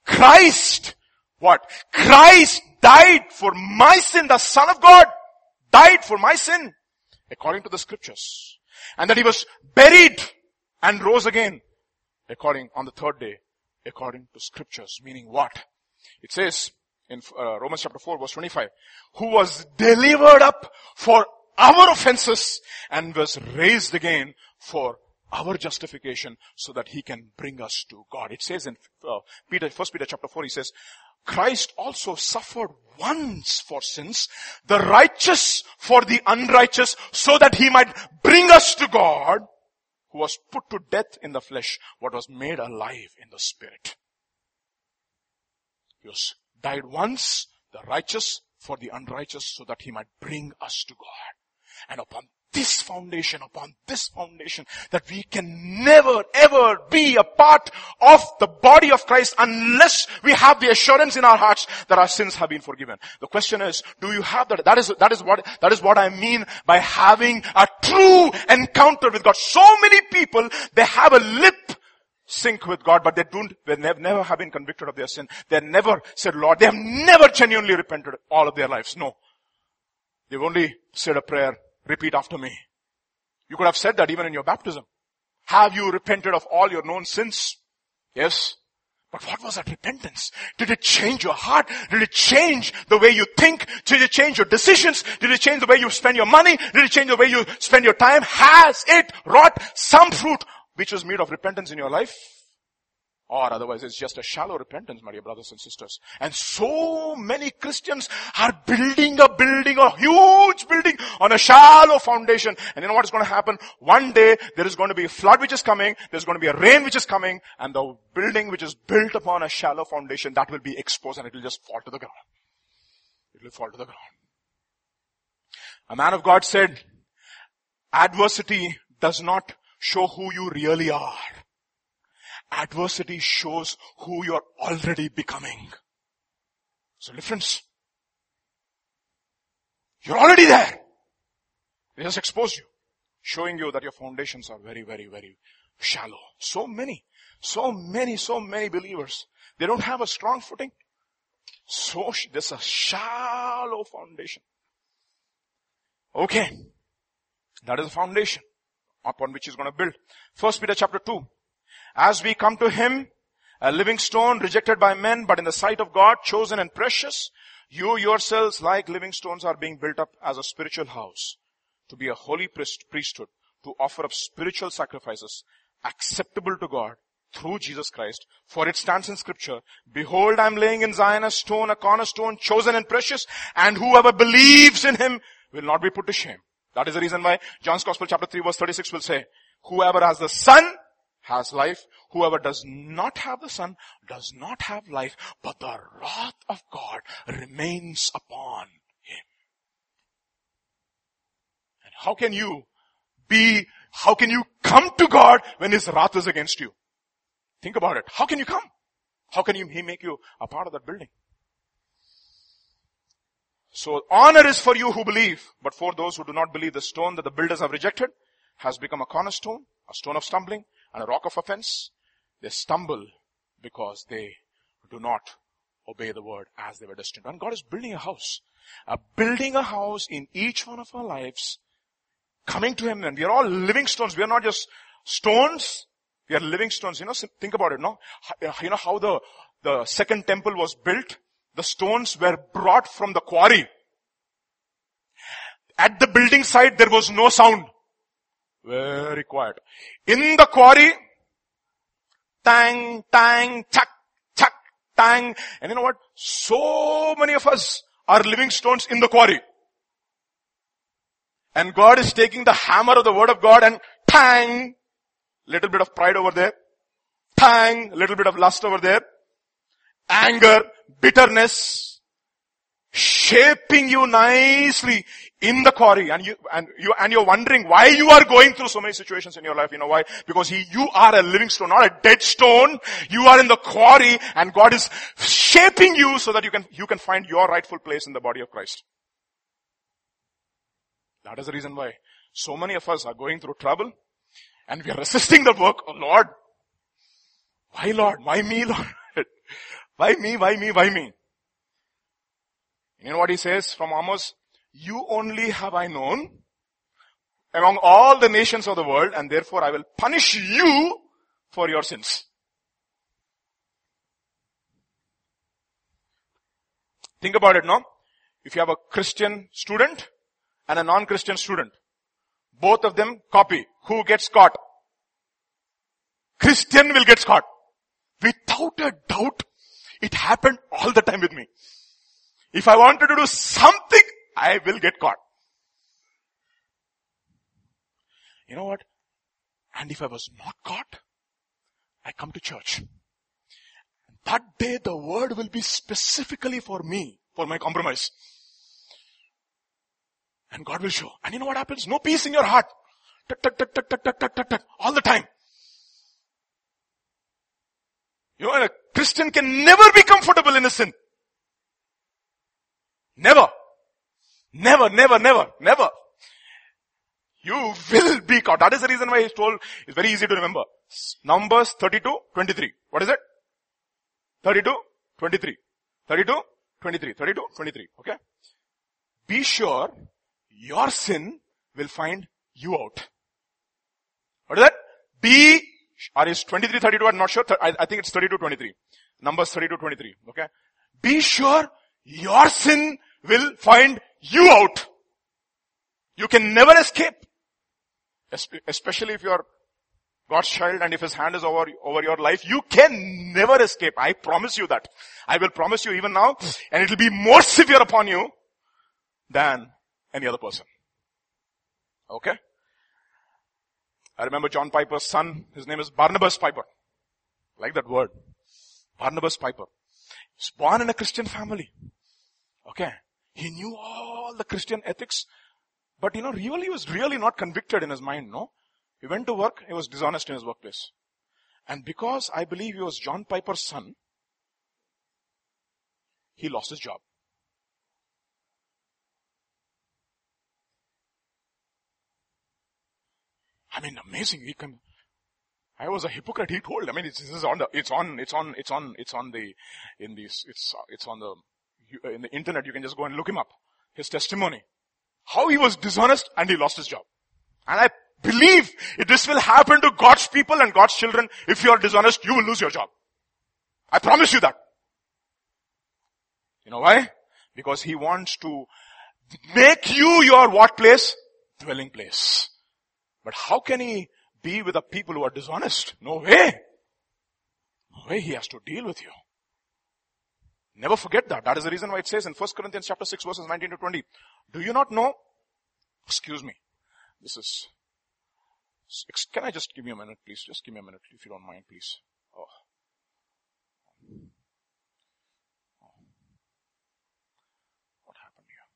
Christ. What? Christ died for my sin. The Son of God died for my sin. According to the scriptures. And that he was buried and rose again. According, on the third day. According to scriptures. Meaning what? It says, in uh, Romans chapter 4 verse 25, who was delivered up for our offenses and was raised again for our justification so that he can bring us to God. It says in uh, Peter, first Peter chapter 4, he says, Christ also suffered once for sins, the righteous for the unrighteous, so that he might bring us to God, who was put to death in the flesh, what was made alive in the spirit. He was died once, the righteous for the unrighteous, so that he might bring us to God. And upon this foundation, upon this foundation, that we can never ever be a part of the body of Christ unless we have the assurance in our hearts that our sins have been forgiven. The question is, do you have that? That is, that is what, that is what I mean by having a true encounter with God. So many people, they have a lip sync with God, but they don't, they never, have been convicted of their sin. They never said, Lord, they have never genuinely repented all of their lives. No. They've only said a prayer, repeat after me. You could have said that even in your baptism. Have you repented of all your known sins? Yes. But what was that repentance? Did it change your heart? Did it change the way you think? Did it change your decisions? Did it change the way you spend your money? Did it change the way you spend your time? Has it wrought some fruit which was made of repentance in your life? Or otherwise it's just a shallow repentance, my dear brothers and sisters. And so many Christians are building a building, a huge building on a shallow foundation. And you know what is going to happen? One day there is going to be a flood which is coming, there's going to be a rain which is coming, and the building which is built upon a shallow foundation, that will be exposed and it will just fall to the ground. It will fall to the ground. A man of God said, adversity does not show who you really are. Adversity shows who you're already becoming. So difference. You're already there. It just exposed you. Showing you that your foundations are very, very, very shallow. So many, so many, so many believers. They don't have a strong footing. So there's a shallow foundation. Okay. That is the foundation upon which he's going to build. First Peter chapter 2. As we come to him, a living stone rejected by men, but in the sight of God, chosen and precious, you yourselves like living stones are being built up as a spiritual house to be a holy priest, priesthood, to offer up spiritual sacrifices acceptable to God through Jesus Christ. For it stands in scripture, behold, I'm laying in Zion a stone, a cornerstone, chosen and precious, and whoever believes in him will not be put to shame. That is the reason why John's Gospel chapter 3 verse 36 will say, whoever has the Son has life. Whoever does not have the Son does not have life, but the wrath of God remains upon him. And how can you be, how can you come to God when His wrath is against you? Think about it. How can you come? How can He make you a part of that building? So honor is for you who believe, but for those who do not believe, the stone that the builders have rejected has become a cornerstone, a stone of stumbling, and a rock of offense. They stumble because they do not obey the word as they were destined. And God is building a house. Uh, building a house in each one of our lives, coming to Him, and we are all living stones. We are not just stones. We are living stones. You know, think about it, no? You know how the, the second temple was built? The stones were brought from the quarry. At the building site, there was no sound. Very quiet. In the quarry, tang, tang, chuck, chuck, tang. And you know what? So many of us are living stones in the quarry. And God is taking the hammer of the word of God and tang, little bit of pride over there, tang, little bit of lust over there, anger, bitterness, shaping you nicely in the quarry and you, and you, and you're wondering why you are going through so many situations in your life. You know why? Because he, you are a living stone, not a dead stone. You are in the quarry and God is shaping you so that you can, you can find your rightful place in the body of Christ. That is the reason why so many of us are going through trouble and we are resisting the work of Lord. Why Lord? Why me Lord? why me? Why me? Why me? You know what he says from Amos? You only have I known among all the nations of the world and therefore I will punish you for your sins. Think about it now. If you have a Christian student and a non-Christian student, both of them copy. Who gets caught? Christian will get caught. Without a doubt, it happened all the time with me. If I wanted to do something, I will get caught. You know what? And if I was not caught, I come to church. That day the word will be specifically for me, for my compromise. And God will show. And you know what happens? No peace in your heart. All the time. You know, a Christian can never be comfortable in a sin. Never. Never, never, never, never. You will be caught. That is the reason why he's told, it's very easy to remember. Numbers 32, 23. What is it? 32, 23. 32, 23. 32, 23. Okay? Be sure your sin will find you out. What is that? Be, or is 23, 32, I'm not sure. I, I think it's 32, 23. Numbers 32, 23. Okay? Be sure your sin will find you out. You can never escape. Especially if you're God's child and if His hand is over, over your life, you can never escape. I promise you that. I will promise you even now, and it will be more severe upon you than any other person. Okay? I remember John Piper's son, his name is Barnabas Piper. Like that word. Barnabas Piper. Born in a Christian family. Okay. He knew all the Christian ethics, but you know, really he was really not convicted in his mind, no? He went to work, he was dishonest in his workplace. And because I believe he was John Piper's son, he lost his job. I mean, amazing. He can, I was a hypocrite. He told. I mean, it's, it's on the, it's on, it's on, it's on, it's on the, in this, it's, it's on the, uh, in the internet. You can just go and look him up. His testimony. How he was dishonest and he lost his job. And I believe this will happen to God's people and God's children. If you are dishonest, you will lose your job. I promise you that. You know why? Because he wants to make you your what place? Dwelling place. But how can he be with the people who are dishonest? No way. No way he has to deal with you. Never forget that. That is the reason why it says in 1 Corinthians chapter 6 verses 19 to 20. Do you not know? Excuse me. This is, can I just give me a minute please? Just give me a minute if you don't mind please. Oh. oh. What happened here?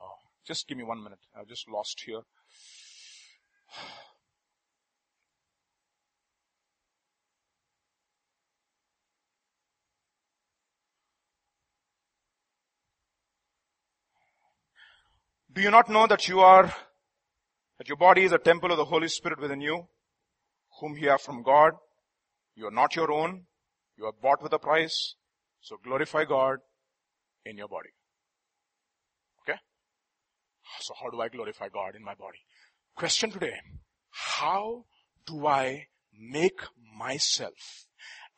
Oh, just give me one minute. I've just lost here. Do you not know that you are, that your body is a temple of the Holy Spirit within you, whom you have from God? You are not your own. You are bought with a price. So glorify God in your body. Okay? So how do I glorify God in my body? Question today. How do I make myself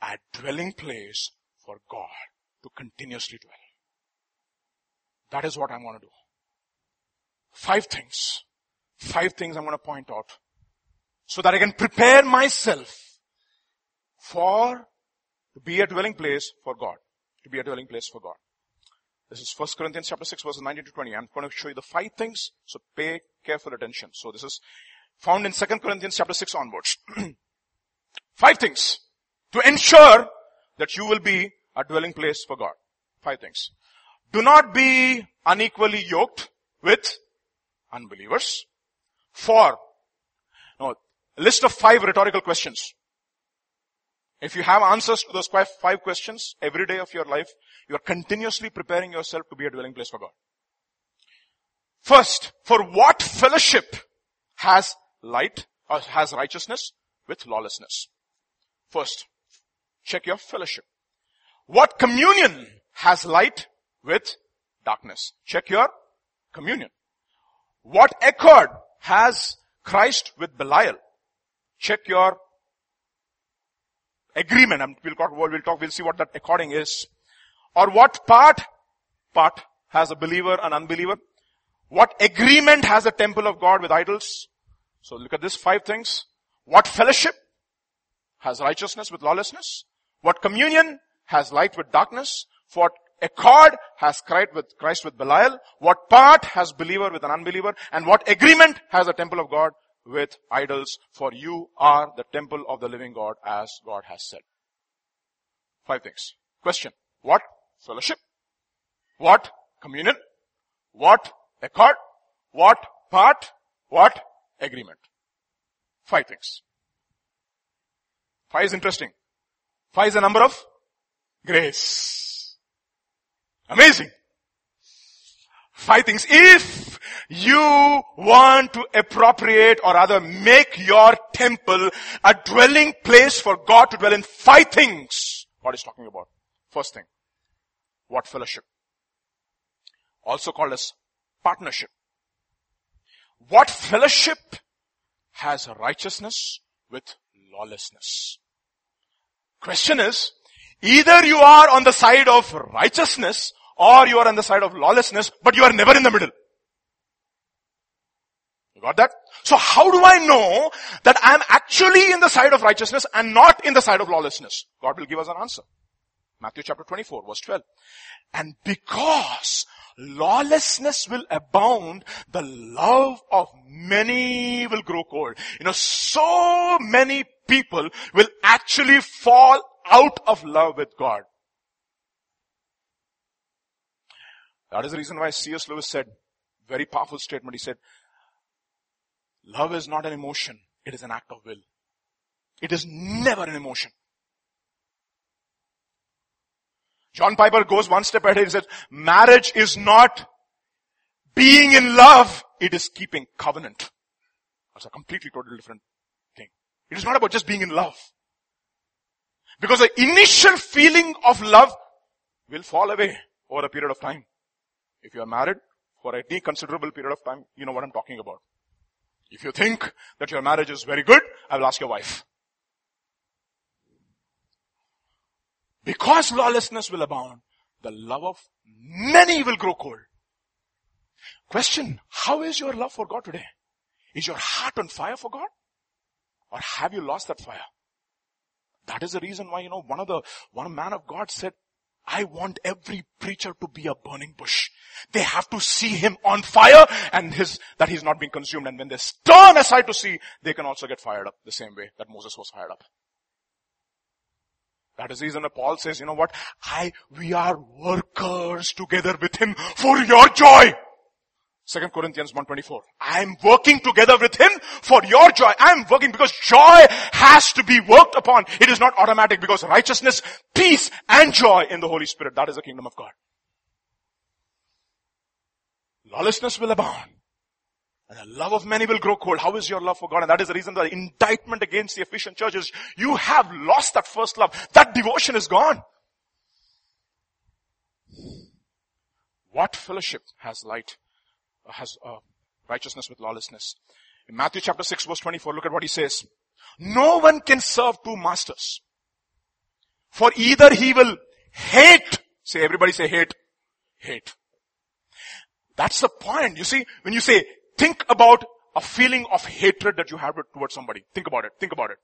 a dwelling place for God to continuously dwell? That is what I'm going to do. Five things. Five things I'm going to point out. So that I can prepare myself for to be a dwelling place for God. To be a dwelling place for God. This is 1 Corinthians chapter 6 verses 19 to 20. I'm going to show you the five things, so pay careful attention. So this is found in 2 Corinthians chapter 6 onwards. five things to ensure that you will be a dwelling place for God. Five things. Do not be unequally yoked with unbelievers. Four. No, list of five rhetorical questions. If you have answers to those five questions every day of your life, you are continuously preparing yourself to be a dwelling place for God. First, for what fellowship has light or has righteousness with lawlessness? First, check your fellowship. What communion has light with darkness? Check your communion. What accord has Christ with Belial? Check your agreement. And we'll talk, we'll talk, we'll see what that according is. Or what part, part has a believer and unbeliever? What agreement has the temple of God with idols? So look at this five things. What fellowship has righteousness with lawlessness? What communion has light with darkness? What accord has Christ with, Christ with Belial? What part has believer with an unbeliever? And what agreement has the temple of God with idols? For you are the temple of the living God as God has said. Five things. Question. What fellowship? What communion? What Accord. What? Part. What? Agreement. Five things. Five is interesting. Five is a number of grace. Amazing. Five things. If you want to appropriate or rather make your temple a dwelling place for God to dwell in, five things God is talking about. First thing. What fellowship? Also called as partnership. What fellowship has righteousness with lawlessness? Question is, either you are on the side of righteousness or you are on the side of lawlessness, but you are never in the middle. Got that? So how do I know that I am actually in the side of righteousness and not in the side of lawlessness? God will give us an answer. Matthew chapter 24 verse 12. And because lawlessness will abound, the love of many will grow cold. You know, so many people will actually fall out of love with God. That is the reason why C.S. Lewis said, very powerful statement, he said, love is not an emotion, it is an act of will. It is never an emotion. John Piper goes one step ahead. and says, marriage is not being in love. It is keeping covenant. That's a completely totally different thing. It is not about just being in love. Because the initial feeling of love will fall away over a period of time. If you are married for a considerable period of time, you know what I'm talking about. If you think that your marriage is very good, I will ask your wife. Because lawlessness will abound, the love of many will grow cold. Question, how is your love for God today? Is your heart on fire for God? Or have you lost that fire? That is the reason why, you know, one of the, one man of God said, I want every preacher to be a burning bush. They have to see him on fire and his, that he's not being consumed. And when they turn aside to see, they can also get fired up the same way that Moses was fired up. That is the reason that Paul says, you know what? I, we are workers together with him for your joy. Second Corinthians 1.24. I am working together with him for your joy. I am working because joy has to be worked upon. It is not automatic because righteousness, peace and joy in the Holy Spirit. That is the kingdom of God. Lawlessness will abound. And the love of many will grow cold. How is your love for God? And that is the reason the indictment against the Ephesian church is you have lost that first love. That devotion is gone. What fellowship has light, has uh, righteousness with lawlessness? In Matthew chapter 6 verse 24, look at what he says. No one can serve two masters. For either he will hate, say everybody say hate, hate. That's the point. You see, when you say Think about a feeling of hatred that you have towards somebody. Think about it. Think about it.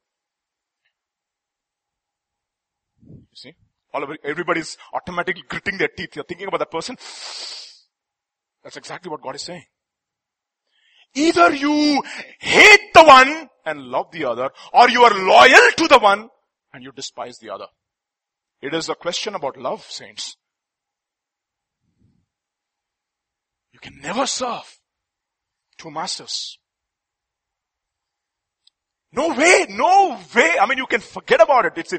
You see? All of everybody's automatically gritting their teeth. You're thinking about that person. That's exactly what God is saying. Either you hate the one and love the other, or you are loyal to the one and you despise the other. It is a question about love, saints. You can never serve two masters. No way, no way. I mean, you can forget about it. It's,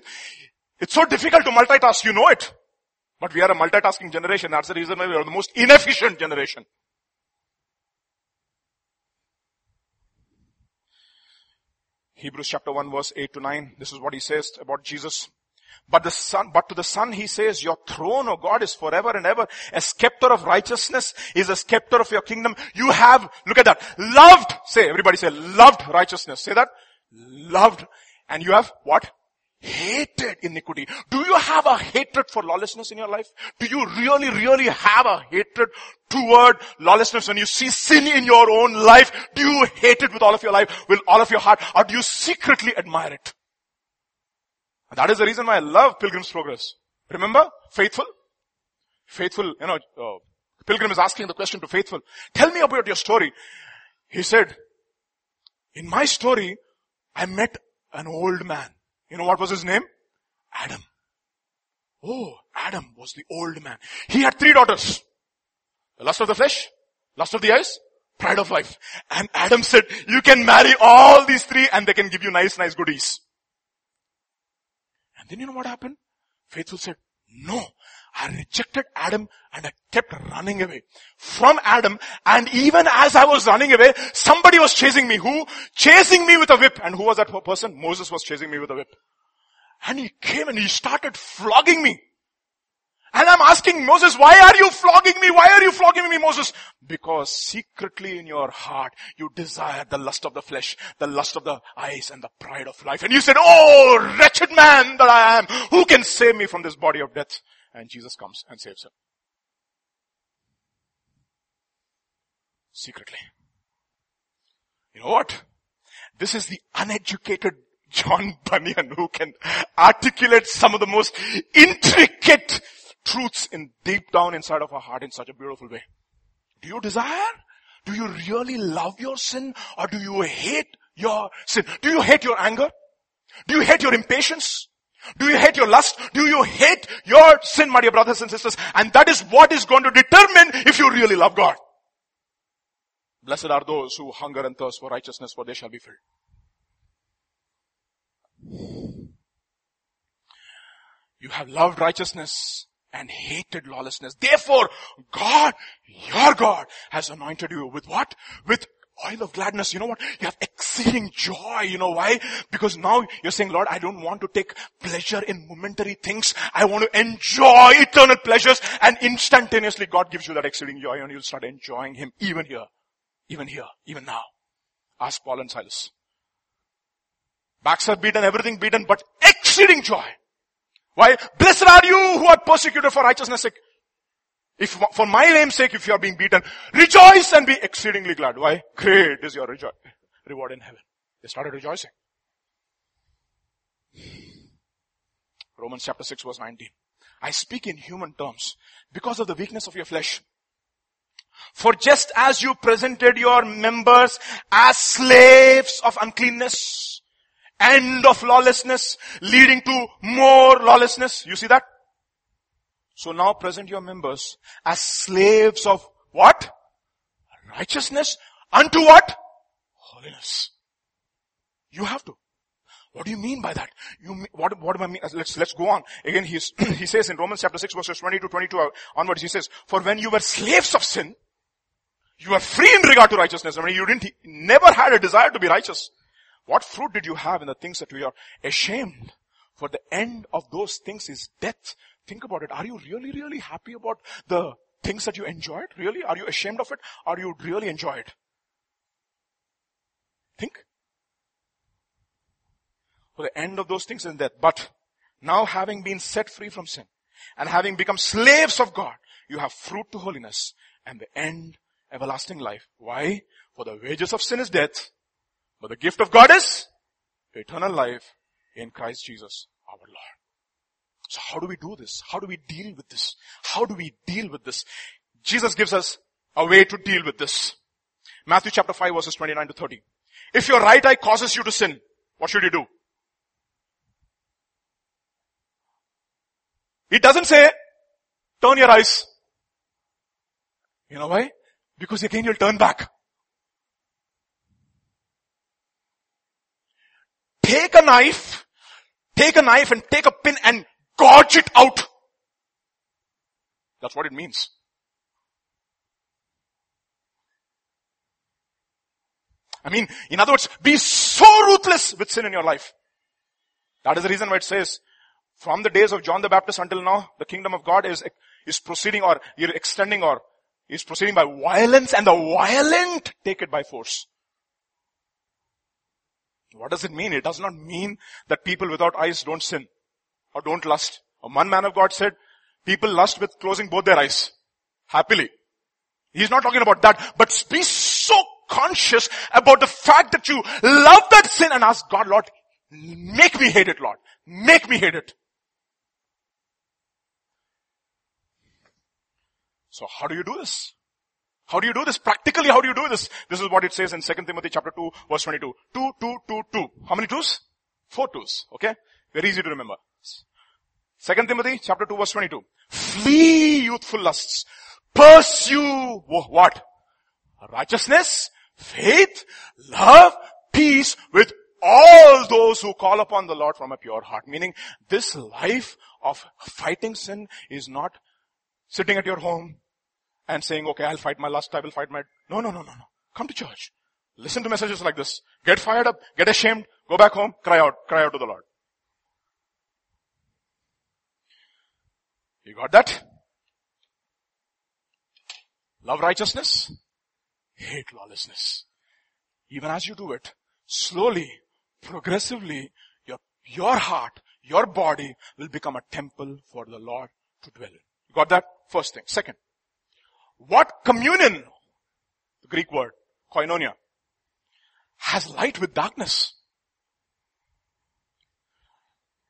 it's so difficult to multitask, you know it. But we are a multitasking generation. That's the reason why we are the most inefficient generation. Hebrews chapter 1 verse 8 to 9. This is what he says about Jesus. But the son, but to the son he says, your throne, O God, is forever and ever. A scepter of righteousness is a scepter of your kingdom. You have, look at that, loved, say, everybody say, loved righteousness. Say that. Loved. And you have what? Hated iniquity. Do you have a hatred for lawlessness in your life? Do you really, really have a hatred toward lawlessness when you see sin in your own life? Do you hate it with all of your life, with all of your heart, or do you secretly admire it? And that is the reason why I love Pilgrim's Progress. Remember? Faithful? Faithful, you know, uh, Pilgrim is asking the question to Faithful. Tell me about your story. He said, in my story, I met an old man. You know what was his name? Adam. Oh, Adam was the old man. He had three daughters. The lust of the flesh, Lust of the eyes, pride of life. And Adam said, you can marry all these three and they can give you nice, nice goodies. And then you know what happened? Faithful said, no, I rejected Adam and I kept running away from Adam. And even as I was running away, somebody was chasing me. Who? Chasing me with a whip. And who was that person? Moses was chasing me with a whip. And he came and he started flogging me. And I'm asking Moses, why are you flogging me? Why are you flogging me, Moses? Because secretly in your heart, you desire the lust of the flesh, the lust of the eyes and the pride of life. And you said, oh, wretched man that I am, who can save me from this body of death? And Jesus comes and saves him. Secretly. You know what? This is the uneducated John Bunyan who can articulate some of the most intricate truths in deep down inside of our heart in such a beautiful way. Do you desire? Do you really love your sin or do you hate your sin? Do you hate your anger? Do you hate your impatience? Do you hate your lust? Do you hate your sin, my dear brothers and sisters? And that is what is going to determine if you really love God. Blessed are those who hunger and thirst for righteousness, for they shall be filled. You have loved righteousness and hated lawlessness. Therefore, God, your God, has anointed you with what? With oil of gladness. You know what? You have exceeding joy. You know why? Because now you're saying, Lord, I don't want to take pleasure in momentary things. I want to enjoy eternal pleasures and instantaneously God gives you that exceeding joy and you'll start enjoying Him even here, even here, even now. Ask Paul and Silas. Backs are beaten, everything beaten, but exceeding joy. Why? Blessed are you who are persecuted for righteousness sake. If for my name's sake, if you are being beaten, rejoice and be exceedingly glad. Why? Great is your rejo- reward in heaven. They started rejoicing. Romans chapter 6 verse 19. I speak in human terms because of the weakness of your flesh. For just as you presented your members as slaves of uncleanness end of lawlessness leading to more lawlessness. You see that? So now present your members as slaves of what? Righteousness unto what? Holiness. You have to. What do you mean by that? You, what, what do I mean? Let's, let's go on. Again, he's, he says in Romans chapter 6 verses 20 to 22 uh, onwards, he says, for when you were slaves of sin, you were free in regard to righteousness. I mean, you didn't, never had a desire to be righteous. What fruit did you have in the things that we are ashamed? For the end of those things is death. Think about it. Are you really, really happy about the things that you enjoyed? Really? Are you ashamed of it? Or you really enjoy it? Think. For the end of those things is death. But now having been set free from sin and having become slaves of God, you have fruit to holiness and the end everlasting life. Why? For the wages of sin is death, but the gift of God is eternal life in Christ Jesus our Lord. So how do we do this? How do we deal with this? How do we deal with this? Jesus gives us a way to deal with this. Matthew chapter 5 verses 29 to 30. If your right eye causes you to sin, what should you do? It doesn't say, turn your eyes. You know why? Because again you'll turn back. take a knife, take a knife and take a pin and gouge it out. That's what it means. I mean, in other words, be so ruthless with sin in your life. That is the reason why it says, from the days of John the Baptist until now, the kingdom of God is, is proceeding or you're extending or is proceeding by violence and the violent take it by force. What does it mean? It does not mean that people without eyes don't sin or don't lust. One man of God said, people lust with closing both their eyes. Happily. He's not talking about that, but be so conscious about the fact that you love that sin and ask God, Lord, make me hate it, Lord. Make me hate it. So how do you do this? How do you do this? Practically, how do you do this? This is what it says in 2 Timothy chapter 2 verse 22. 2, 2, 2, 2. How many twos? Four twos. Okay? Very easy to remember. 2 Timothy chapter 2 verse 22. Flee youthful lusts. Pursue what? righteousness, faith, love, peace with all those who call upon the Lord from a pure heart. Meaning this life of fighting sin is not sitting at your home and saying, okay, I'll fight my lust, I will fight my, no, no, no, no, no. Come to church. Listen to messages like this. Get fired up, get ashamed, go back home, cry out, cry out to the Lord. You got that? Love righteousness, hate lawlessness. Even as you do it, slowly, progressively, your, your heart, your body will become a temple for the Lord to dwell in. You got that? First thing. Second, what communion, the Greek word, koinonia, has light with darkness?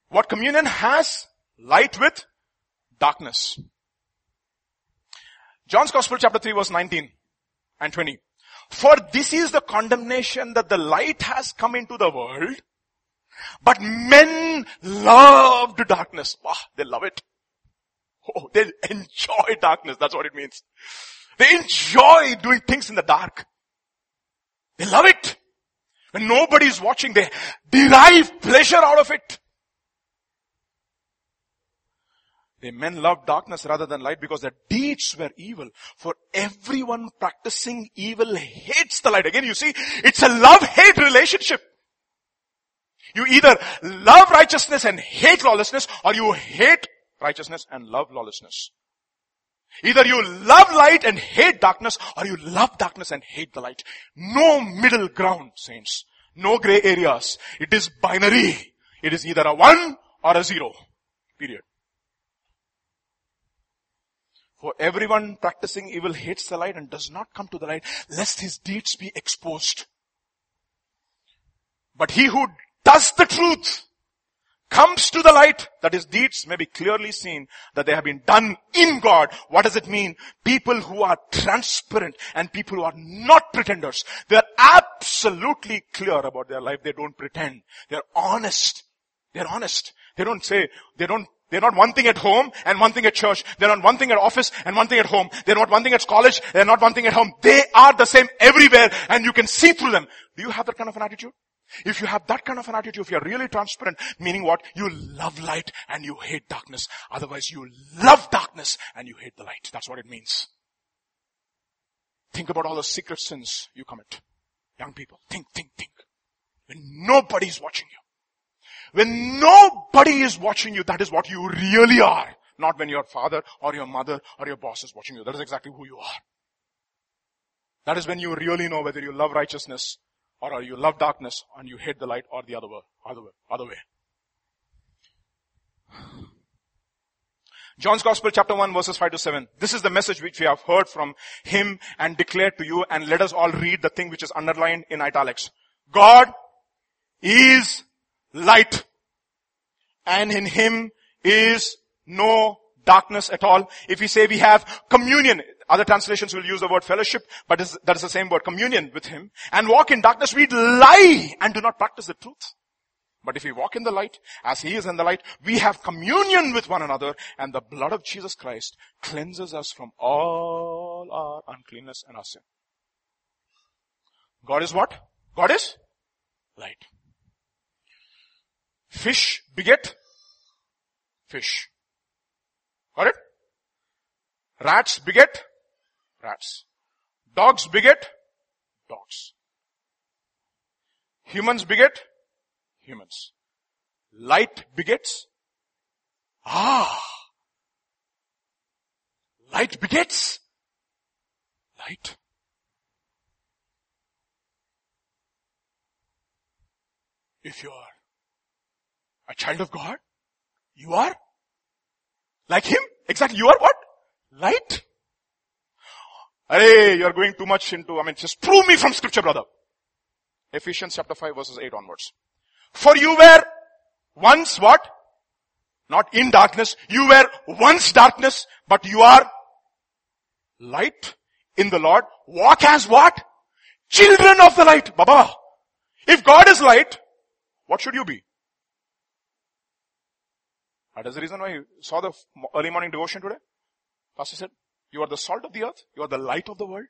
What communion has light with darkness? John's Gospel chapter 3 verse 19 and 20. For this is the condemnation that the light has come into the world, but men loved darkness. Wow, they love it. Oh, they enjoy darkness. That's what it means. They enjoy doing things in the dark. They love it. When nobody is watching, they derive pleasure out of it. The men loved darkness rather than light because their deeds were evil. For everyone practicing evil hates the light. Again, you see, it's a love-hate relationship. You either love righteousness and hate lawlessness or you hate righteousness and love lawlessness. Either you love light and hate darkness or you love darkness and hate the light. No middle ground, saints. No gray areas. It is binary. It is either a one or a zero. Period. For everyone practicing evil hates the light and does not come to the light lest his deeds be exposed. But he who does the truth comes to the light that his deeds may be clearly seen that they have been done in God. What does it mean? People who are transparent and people who are not pretenders. They are absolutely clear about their life. They don't pretend. They're honest. They're honest. They don't say, they don't they're not one thing at home and one thing at church. They're not one thing at office and one thing at home. They're not one thing at college. They're not one thing at home. They are the same everywhere and you can see through them. Do you have that kind of an attitude? If you have that kind of an attitude, if you're really transparent, meaning what? You love light and you hate darkness. Otherwise you love darkness and you hate the light. That's what it means. Think about all the secret sins you commit. Young people, think, think, think. When nobody's watching you. When nobody is watching you, that is what you really are. Not when your father or your mother or your boss is watching you. That is exactly who you are. That is when you really know whether you love righteousness or you love darkness and you hate the light or the other way, other way, other way. John's Gospel chapter 1 verses 5 to 7. This is the message which we have heard from him and declared to you and let us all read the thing which is underlined in italics. God is light. And in him is no darkness at all. If we say we have communion, other translations will use the word fellowship, but that is the same word, communion with him, and walk in darkness, we lie and do not practice the truth. But if we walk in the light, as he is in the light, we have communion with one another, and the blood of Jesus Christ cleanses us from all our uncleanness and our sin. God is what? God is light. Fish beget fish. Got it? Rats beget rats. Dogs beget dogs. Humans beget humans. Light begets. Ah. Light begets. Light. If you are a child of God? You are? Like Him? Exactly. You are what? Light? Hey, you're going too much into, I mean, just prove me from scripture, brother. Ephesians chapter 5 verses 8 onwards. For you were once what? Not in darkness. You were once darkness, but you are light in the Lord. Walk as what? Children of the light. Baba. If God is light, what should you be? That is the reason why you saw the early morning devotion today. Pastor said, you are the salt of the earth. You are the light of the world.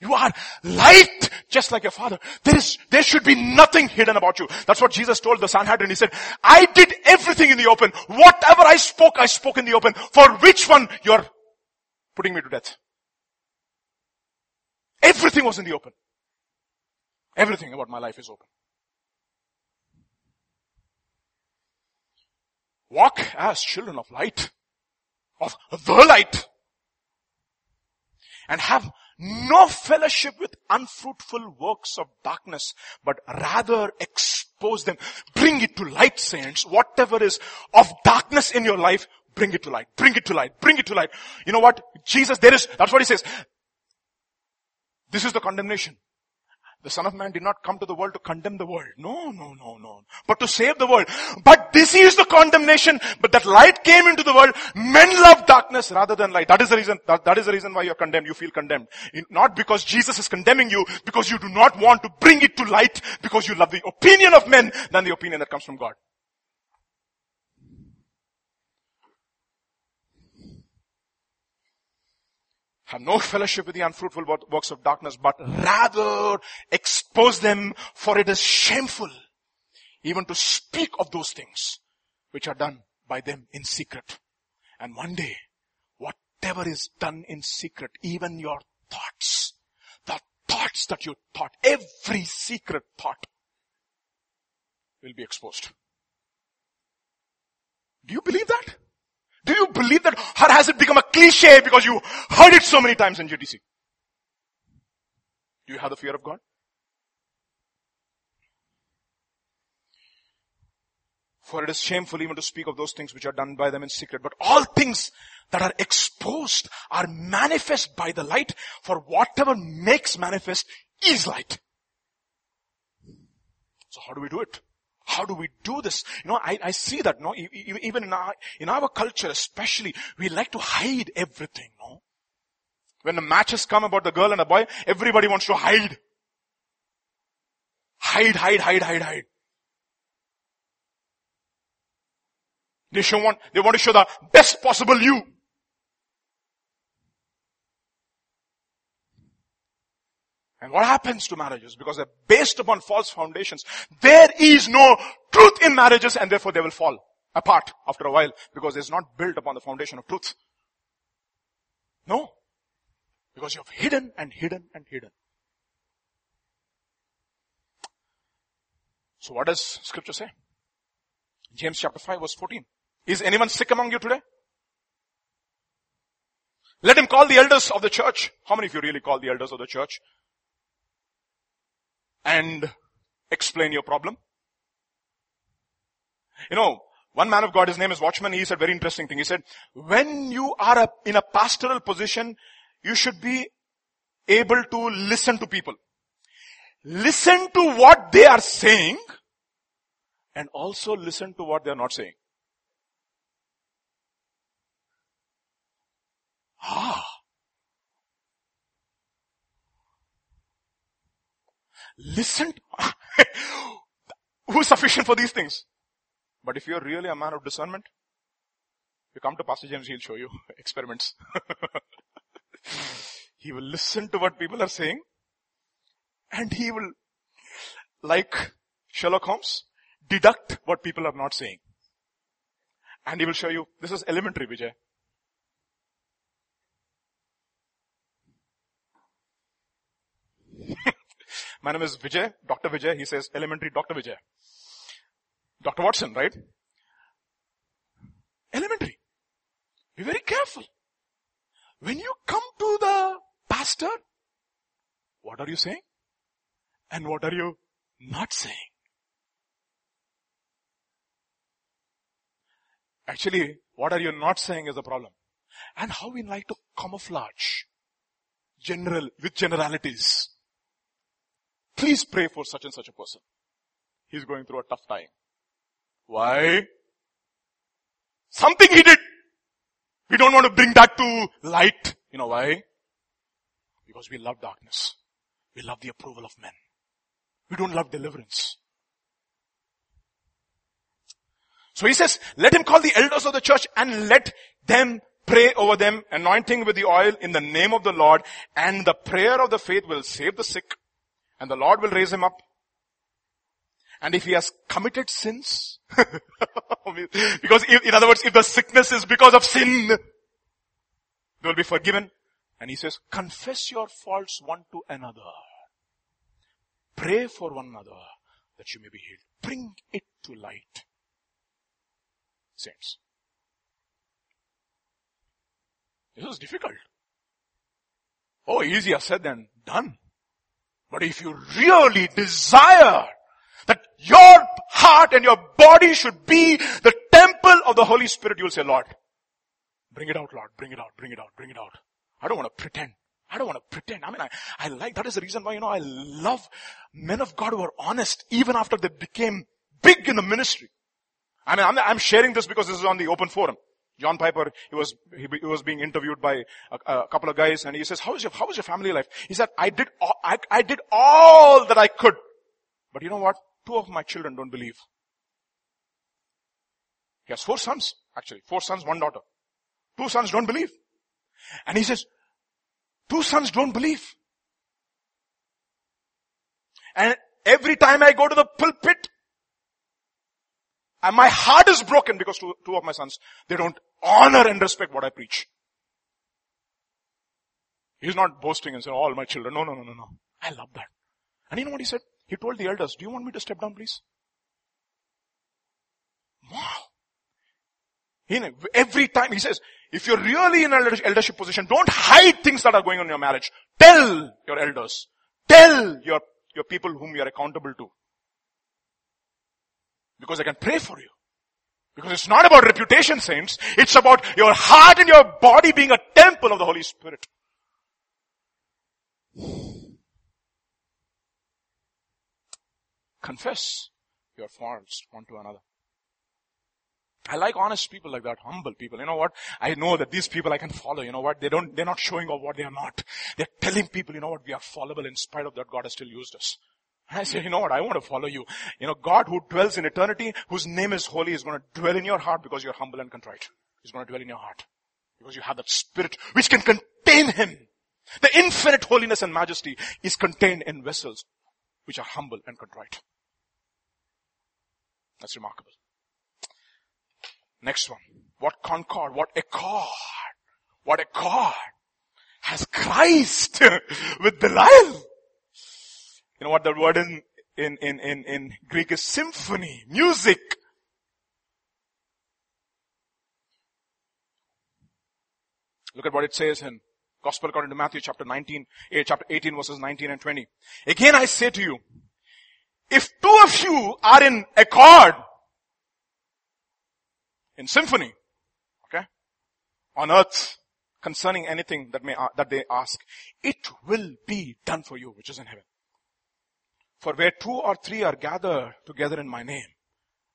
You are light, just like your father. There is, there should be nothing hidden about you. That's what Jesus told the Sanhedrin. He said, I did everything in the open. Whatever I spoke, I spoke in the open. For which one you're putting me to death? Everything was in the open. Everything about my life is open. Walk as children of light, of the light, and have no fellowship with unfruitful works of darkness, but rather expose them. Bring it to light, saints. Whatever is of darkness in your life, bring it to light. Bring it to light. Bring it to light. You know what? Jesus, there is, that's what he says. This is the condemnation. The son of man did not come to the world to condemn the world. No, no, no, no. But to save the world. But this is the condemnation. But that light came into the world. Men love darkness rather than light. That is the reason, that, that is the reason why you're condemned. You feel condemned. Not because Jesus is condemning you, because you do not want to bring it to light, because you love the opinion of men than the opinion that comes from God. Have no fellowship with the unfruitful works of darkness, but rather expose them for it is shameful even to speak of those things which are done by them in secret. And one day, whatever is done in secret, even your thoughts, the thoughts that you thought, every secret thought will be exposed. Do you believe that? Do you believe that or has it become a cliche because you heard it so many times in GTC? Do you have the fear of God? For it is shameful even to speak of those things which are done by them in secret. But all things that are exposed are manifest by the light. For whatever makes manifest is light. So how do we do it? How do we do this? You know, I, I see that, no, even in our, in our culture especially, we like to hide everything, no? When the matches come about the girl and the boy, everybody wants to hide. Hide, hide, hide, hide, hide. They show want, they want to show the best possible you. And what happens to marriages? Because they're based upon false foundations. There is no truth in marriages and therefore they will fall apart after a while because it's not built upon the foundation of truth. No. Because you have hidden and hidden and hidden. So what does scripture say? James chapter 5 verse 14. Is anyone sick among you today? Let him call the elders of the church. How many of you really call the elders of the church? And explain your problem? You know, one man of God, his name is Watchman, he said very interesting thing. He said, when you are a, in a pastoral position, you should be able to listen to people. Listen to what they are saying and also listen to what they are not saying. Ah. Listen. Who's sufficient for these things? But if you're really a man of discernment, you come to Pastor James, he'll show you experiments. he will listen to what people are saying and he will, like Sherlock Holmes, deduct what people are not saying. And he will show you, this is elementary, Vijay. My name is Vijay, Dr. Vijay. He says elementary Dr. Vijay. Dr. Watson, right? Elementary. Be very careful. When you come to the pastor, what are you saying? And what are you not saying? Actually, what are you not saying is the problem. And how we like to camouflage general, with generalities. Please pray for such and such a person. He's going through a tough time. Why? Something he did. We don't want to bring that to light. You know why? Because we love darkness. We love the approval of men. We don't love deliverance. So he says, let him call the elders of the church and let them pray over them, anointing with the oil in the name of the Lord, and the prayer of the faith will save the sick, and the Lord will raise him up. And if he has committed sins, because if, in other words, if the sickness is because of sin, they will be forgiven. And he says, confess your faults one to another. Pray for one another that you may be healed. Bring it to light. Saints. This is difficult. Oh, easier said than done. But if you really desire that your heart and your body should be the temple of the Holy Spirit, you'll say, Lord, bring it out, Lord, bring it out, bring it out, bring it out. I don't want to pretend. I don't want to pretend. I mean, I, I like, that is the reason why, you know, I love men of God who are honest even after they became big in the ministry. I mean, I'm, I'm sharing this because this is on the open forum. John Piper, he was, he, he, was being interviewed by a, a, couple of guys and he says, how is your, how is your family life? He said, I did, all, I, I did all that I could. But you know what? Two of my children don't believe. He has four sons, actually. Four sons, one daughter. Two sons don't believe. And he says, two sons don't believe. And every time I go to the pulpit, and my heart is broken because two, two of my sons, they don't honor and respect what I preach. He's not boasting and saying, all my children. No, no, no, no, no. I love that. And you know what he said? He told the elders, do you want me to step down please? Wow. You know, every time he says, if you're really in an eldership position, don't hide things that are going on in your marriage. Tell your elders. Tell your, your people whom you are accountable to. Because they can pray for you. Because it's not about reputation, saints. It's about your heart and your body being a temple of the Holy Spirit. Confess your faults one to another. I like honest people like that, humble people. You know what? I know that these people I can follow. You know what? They don't, they're not showing off what they are not. They're telling people, you know what? We are fallible in spite of that God has still used us. I say, you know what? I want to follow you. You know, God who dwells in eternity, whose name is holy, is going to dwell in your heart because you're humble and contrite. He's going to dwell in your heart. Because you have that spirit which can contain him. The infinite holiness and majesty is contained in vessels which are humble and contrite. That's remarkable. Next one. What concord, what accord, what accord has Christ with Belial. You know what the word in, in, in, in, in Greek is symphony, music. Look at what it says in Gospel according to Matthew chapter 19, eh, chapter 18 verses 19 and 20. Again I say to you, if two of you are in accord, in symphony, okay, on earth, concerning anything that may, that they ask, it will be done for you, which is in heaven. For where two or three are gathered together in my name,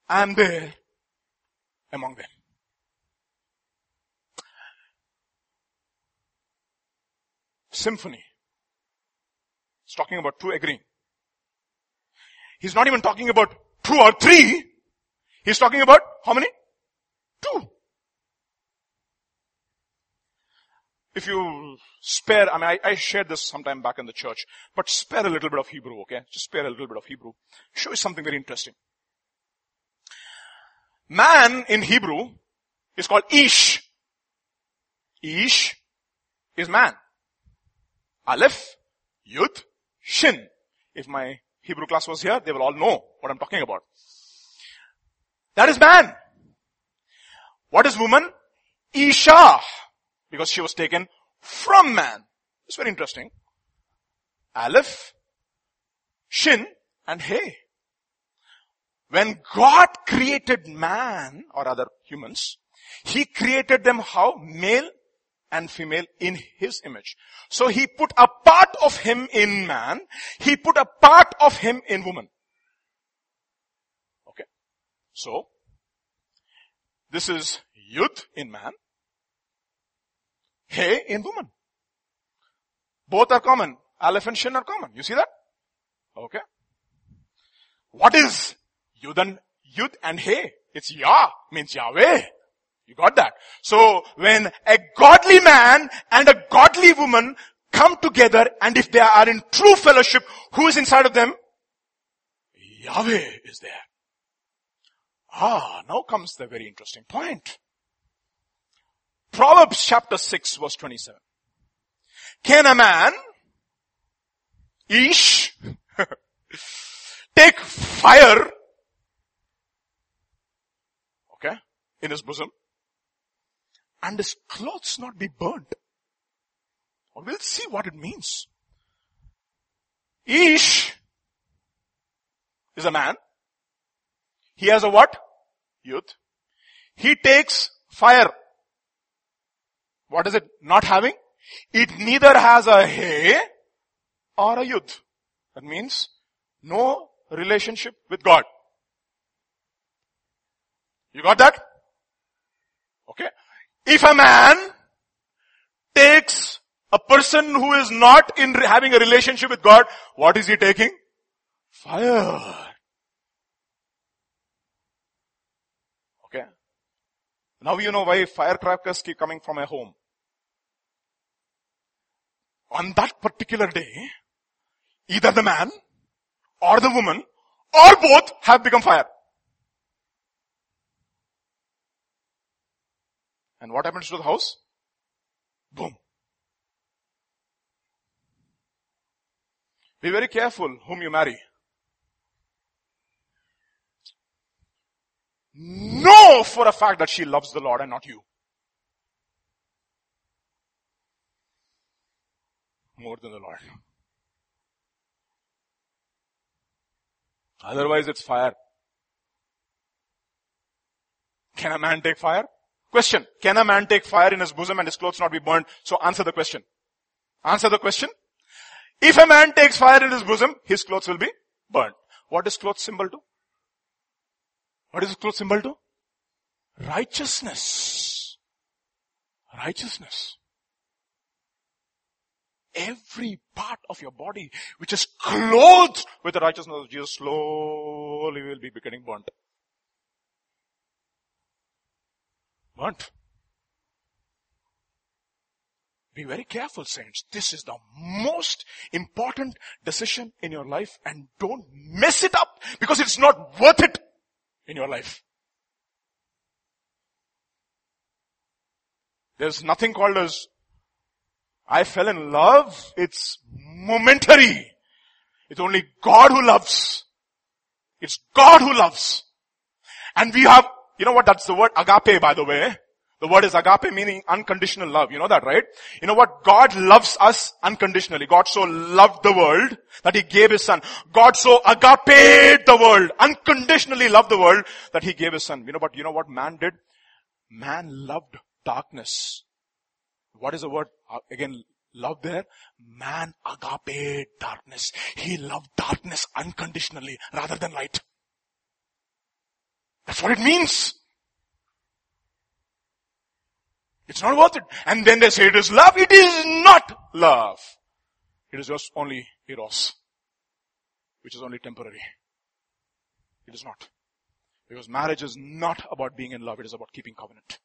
I am there among them. Symphony. He's talking about two agreeing. He's not even talking about two or three. He's talking about how many? Two. If you spare, I mean, I, I, shared this sometime back in the church, but spare a little bit of Hebrew, okay? Just spare a little bit of Hebrew. Show you something very interesting. Man in Hebrew is called Ish. Ish is man. Aleph, Yud, Shin. If my Hebrew class was here, they will all know what I'm talking about. That is man. What is woman? Isha. Because she was taken from man. It's very interesting. Aleph, Shin, and Hey. When God created man, or other humans, He created them how? Male and female in His image. So He put a part of Him in man, He put a part of Him in woman. Okay. So, this is Yud in man, He in woman. Both are common. Aleph and Shin are common. You see that? Okay. What is Yud and Yud and He? It's Yah, means Yahweh. You got that? So when a godly man and a godly woman come together and if they are in true fellowship, who is inside of them? Yahweh is there. Ah, now comes the very interesting point. Proverbs chapter 6 verse 27. Can a man, Ish, take fire, okay, in his bosom, and his clothes not be burnt? Well, we'll see what it means. Ish is a man. He has a what? Yud. He takes fire. What is it not having? It neither has a hay or a Yud. That means no relationship with God. You got that? Okay. If a man takes a person who is not in having a relationship with God, what is he taking? Fire. Okay. Now you know why firecrackers keep coming from a home. On that particular day, either the man or the woman or both have become fire. And what happens to the house? Boom. Be very careful whom you marry. Know for a fact that she loves the Lord and not you. More than the Lord. Otherwise it's fire. Can a man take fire? Question. Can a man take fire in his bosom and his clothes not be burned? So answer the question. Answer the question. If a man takes fire in his bosom, his clothes will be burned. What is clothes symbol to? What is clothes symbol to? Righteousness. Righteousness. Every part of your body which is clothed with the righteousness of Jesus slowly will be becoming burnt. Burnt. Be very careful, saints. This is the most important decision in your life and don't mess it up because it's not worth it in your life. There's nothing called as I fell in love. It's momentary. It's only God who loves. It's God who loves. And we have, you know what, that's the word agape by the way. The word is agape meaning unconditional love. You know that, right? You know what? God loves us unconditionally. God so loved the world that He gave His Son. God so agape the world, unconditionally loved the world that He gave His Son. You know what, you know what man did? Man loved darkness. What is the word? Uh, again, love there? Man agape darkness. He loved darkness unconditionally rather than light. That's what it means. It's not worth it. And then they say it is love. It is not love. It is just only eros, which is only temporary. It is not. Because marriage is not about being in love. It is about keeping covenant.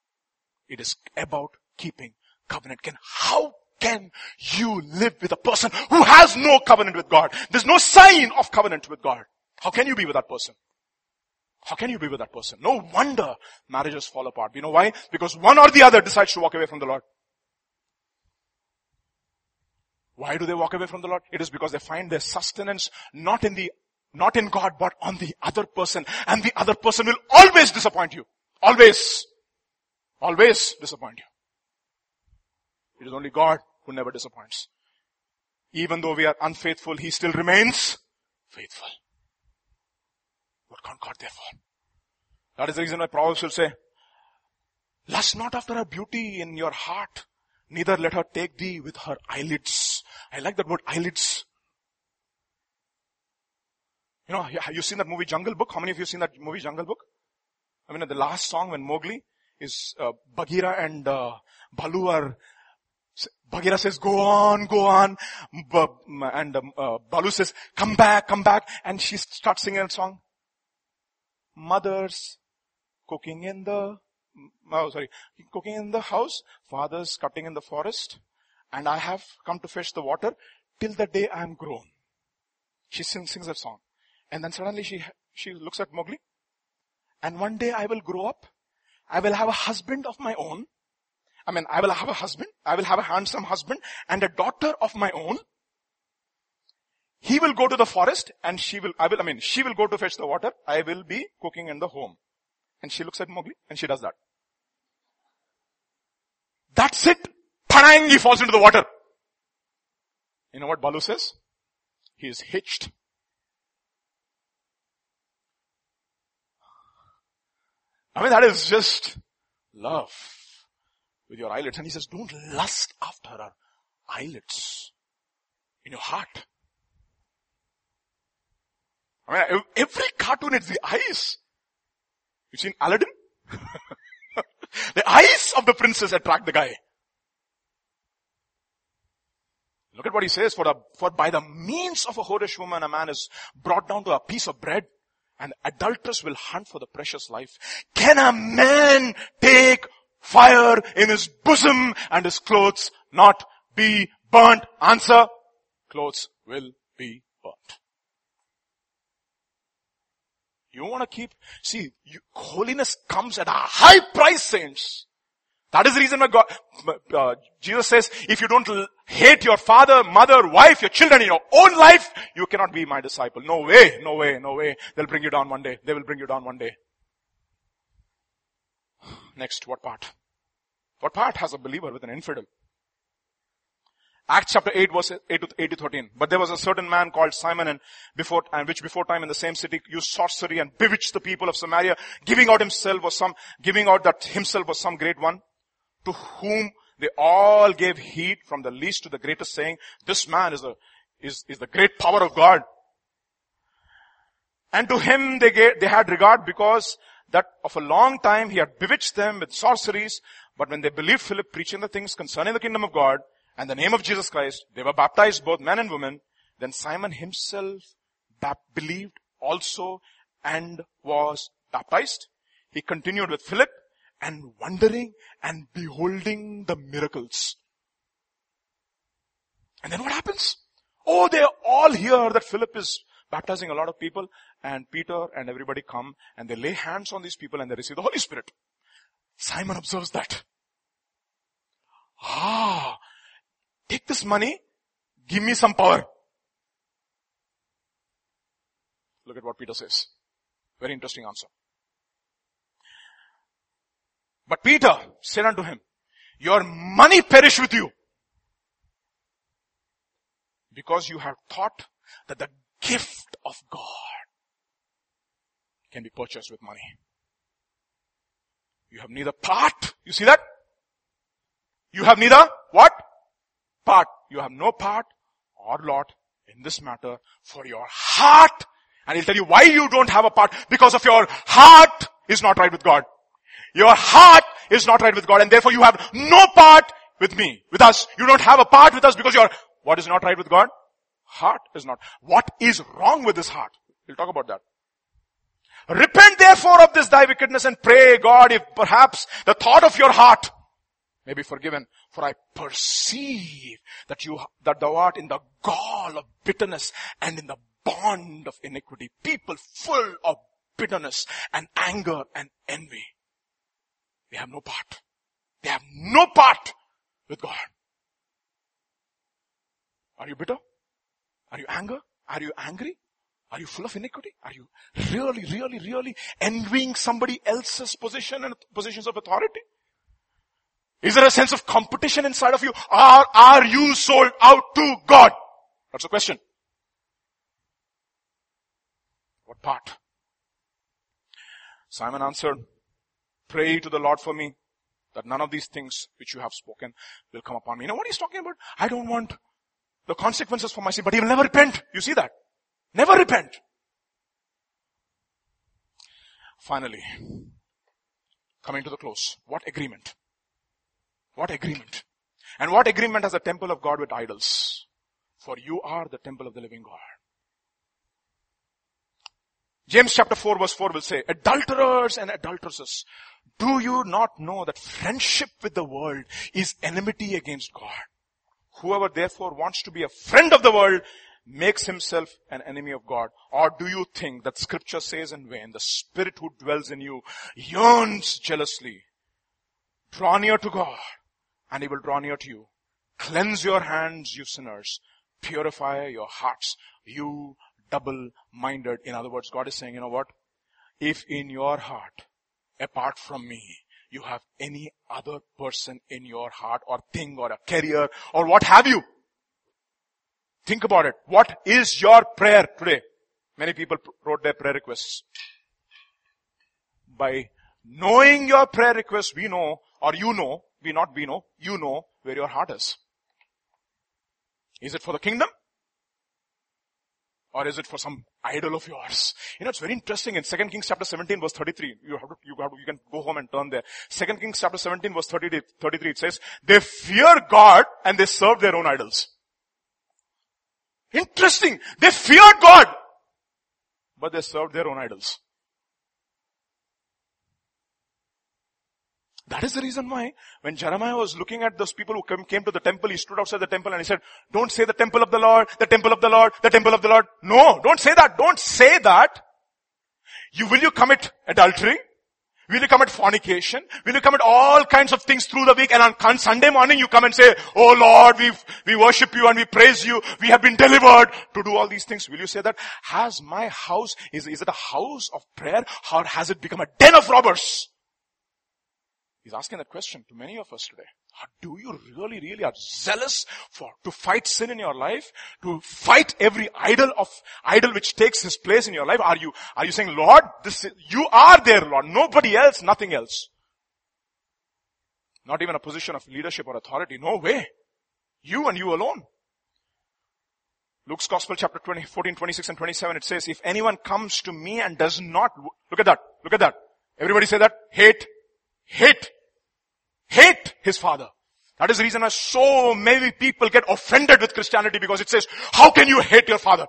It is about keeping covenant. Can, how can you live with a person who has no covenant with God? There's no sign of covenant with God. How can you be with that person? How can you be with that person? No wonder marriages fall apart. You know why? Because one or the other decides to walk away from the Lord. Why do they walk away from the Lord? It is because they find their sustenance not in the, not in God, but on the other person. And the other person will always disappoint you. Always. Always disappoint you. It is only God who never disappoints. Even though we are unfaithful, He still remains faithful. What can't God therefore? That is the reason why Proverbs will say, lust not after her beauty in your heart, neither let her take thee with her eyelids. I like that word eyelids. You know, have you seen that movie Jungle Book? How many of you seen that movie Jungle Book? I mean, the last song when Mowgli is uh, Bagheera and uh, Baloo are Bagheera says, go on, go on. And um, uh, Baloo says, come back, come back. And she starts singing a song. Mothers cooking in the oh sorry, cooking in the house, father's cutting in the forest, and I have come to fetch the water till the day I am grown. She sings, sings that song. And then suddenly she, she looks at Mowgli. And one day I will grow up. I will have a husband of my own. I mean, I will have a husband. I will have a handsome husband and a daughter of my own. He will go to the forest and she will, I will, I mean, she will go to fetch the water. I will be cooking in the home. And she looks at Mowgli and she does that. That's it. Parang, he falls into the water. You know what Baloo says? He is hitched. I mean, that is just love with your eyelids. And he says, don't lust after her eyelids in your heart. I mean, every cartoon, it's the eyes. You've seen Aladdin? the eyes of the princess attract the guy. Look at what he says, for, the, for by the means of a whorish woman, a man is brought down to a piece of bread and adulteress will hunt for the precious life. Can a man take fire in his bosom and his clothes not be burnt? Answer, clothes will be burnt. You want to keep, see, you, holiness comes at a high price, saints. That is the reason why God, uh, Jesus says, if you don't hate your father, mother, wife, your children your own life, you cannot be my disciple. No way, no way, no way. They'll bring you down one day. They will bring you down one day. Next, what part? What part has a believer with an infidel? Acts chapter 8 verse 8 to 8 to 13. But there was a certain man called Simon and before, and which before time in the same city used sorcery and bewitched the people of Samaria, giving out himself was some, giving out that himself was some great one, to whom they all gave heed from the least to the greatest saying, this man is a, is, is the great power of God. And to him they gave, they had regard because that of a long time he had bewitched them with sorceries, but when they believed Philip preaching the things concerning the kingdom of God, and the name of Jesus Christ, they were baptized, both men and women. Then Simon himself believed also and was baptized. He continued with Philip and wondering and beholding the miracles. And then what happens? Oh, they all hear that Philip is baptizing a lot of people and Peter and everybody come and they lay hands on these people and they receive the Holy Spirit. Simon observes that. Ah, Take this money, give me some power. Look at what Peter says. Very interesting answer. But Peter said unto him, your money perish with you. Because you have thought that the gift of God can be purchased with money. You have neither part, you see that? You have neither what? part. You have no part or lot in this matter for your heart. And he'll tell you why you don't have a part. Because of your heart is not right with God. Your heart is not right with God and therefore you have no part with me, with us. You don't have a part with us because your, what is not right with God? Heart is not. What is wrong with this heart? We'll talk about that. Repent therefore of this thy wickedness and pray God if perhaps the thought of your heart may be forgiven. For I perceive that you, that thou art in the gall of bitterness and in the bond of iniquity. People full of bitterness and anger and envy. They have no part. They have no part with God. Are you bitter? Are you anger? Are you angry? Are you full of iniquity? Are you really, really, really envying somebody else's position and positions of authority? Is there a sense of competition inside of you? Or are you sold out to God? That's the question. What part? Simon answered, pray to the Lord for me that none of these things which you have spoken will come upon me. You know what he's talking about? I don't want the consequences for my sin, but he will never repent. You see that? Never repent. Finally, coming to the close, what agreement? What agreement? And what agreement has the temple of God with idols? For you are the temple of the living God. James chapter 4 verse 4 will say, adulterers and adulteresses, do you not know that friendship with the world is enmity against God? Whoever therefore wants to be a friend of the world makes himself an enemy of God? Or do you think that scripture says in vain, the spirit who dwells in you yearns jealously? Draw near to God and he will draw near to you. Cleanse your hands, you sinners. Purify your hearts, you double-minded. In other words, God is saying, you know what? If in your heart, apart from me, you have any other person in your heart or thing or a career or what have you, Think about it. What is your prayer today? Many people wrote their prayer requests. By knowing your prayer request, we know, or you know, we not we know, you know where your heart is. Is it for the kingdom? Or is it for some idol of yours? You know, it's very interesting in 2 Kings chapter 17 verse 33. You have to, you have to, you can go home and turn there. 2 Kings chapter 17 verse 30, 33 it says, they fear God and they serve their own idols. Interesting. They feared God, but they served their own idols. That is the reason why when Jeremiah was looking at those people who came, to the temple, he stood outside the temple and he said, don't say the temple of the Lord, the temple of the Lord, the temple of the Lord. No, don't say that. Don't say that. You, will you commit adultery? Will you commit fornication? Will you commit all kinds of things through the week and on Sunday morning you come and say, Oh Lord, we we worship you and we praise you. We have been delivered to do all these things. Will you say that? Has my house, is, is it a house of prayer or has it become a den of robbers? He's asking that question to many of us today. Ah, do you really, really are zealous for, to fight sin in your life? To fight every idol of, idol which takes his place in your life? Are you, are you saying, Lord, this, you are there, Lord. Nobody else, nothing else. Not even a position of leadership or authority. No way. You and you alone. Luke's Gospel chapter 20, 14, 26 and 27, it says, if anyone comes to me and does not, look at that, look at that. Everybody say that. Hate, hate hate his father. That is the reason why so many people get offended with Christianity because it says, how can you hate your father?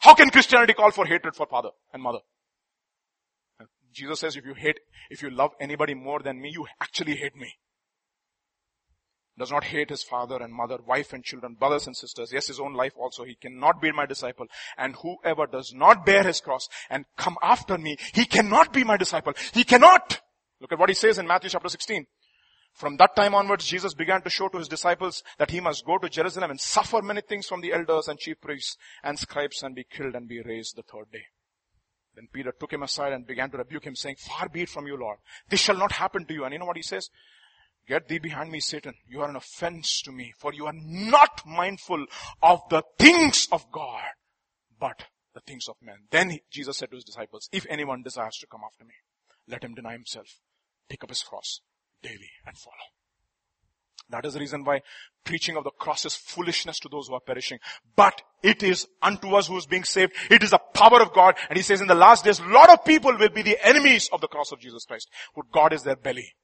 How can Christianity call for hatred for father and mother? Jesus says if you hate, if you love anybody more than me, you actually hate me. Does not hate his father and mother, wife and children, brothers and sisters, yes, his own life also, he cannot be my disciple. And whoever does not bear his cross and come after me, he cannot be my disciple. He cannot. Look at what he says in Matthew chapter 16. From that time onwards, Jesus began to show to his disciples that he must go to Jerusalem and suffer many things from the elders and chief priests and scribes and be killed and be raised the third day. Then Peter took him aside and began to rebuke him saying, far be it from you, Lord. This shall not happen to you. And you know what he says? Get thee behind me, Satan. You are an offense to me, for you are not mindful of the things of God, but the things of men. Then Jesus said to his disciples, if anyone desires to come after me, let him deny himself, take up his cross daily and follow. That is the reason why preaching of the cross is foolishness to those who are perishing. But it is unto us who is being saved. It is the power of God. And he says in the last days, a lot of people will be the enemies of the cross of Jesus Christ. Who God is their belly.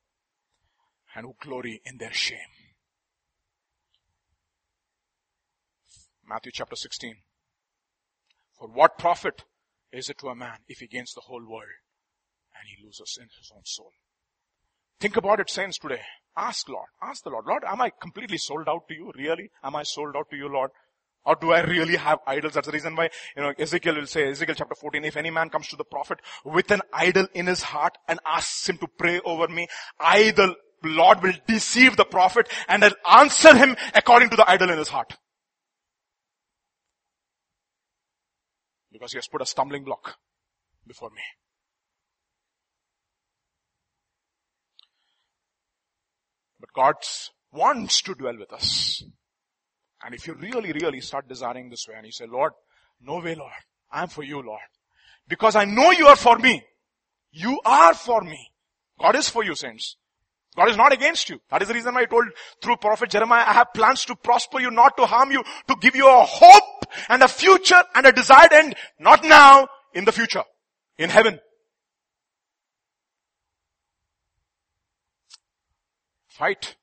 And who glory in their shame. Matthew chapter 16. For what profit is it to a man if he gains the whole world and he loses in his own soul? Think about it, saints, today. Ask Lord. Ask the Lord. Lord, am I completely sold out to you? Really? Am I sold out to you, Lord? Or do I really have idols? That's the reason why, you know, Ezekiel will say, Ezekiel chapter 14, if any man comes to the prophet with an idol in his heart and asks him to pray over me, I, the Lord will deceive the prophet and I'll answer him according to the idol in his heart. Because he has put a stumbling block before me. But God wants to dwell with us. And if you really, really start desiring this way and you say, Lord, no way, Lord. I'm for you, Lord. Because I know you are for me. You are for me. God is for you, saints. God is not against you. That is the reason why I told through prophet Jeremiah, I have plans to prosper you, not to harm you, to give you a hope and a future and a desired end. Not now, in the future. In heaven. Fight.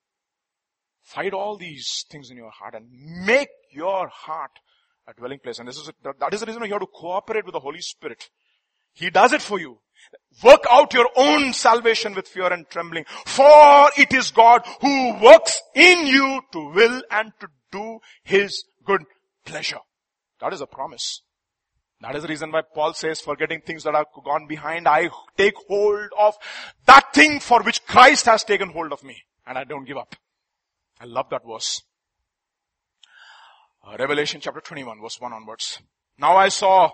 Fight all these things in your heart and make your heart a dwelling place. And this is, that is the reason why you have to cooperate with the Holy Spirit. He does it for you. Work out your own salvation with fear and trembling. For it is God who works in you to will and to do His good pleasure. That is a promise. That is the reason why Paul says, forgetting things that are gone behind, I take hold of that thing for which Christ has taken hold of me. And I don't give up. I love that verse. Uh, Revelation chapter 21 verse 1 onwards. Now I saw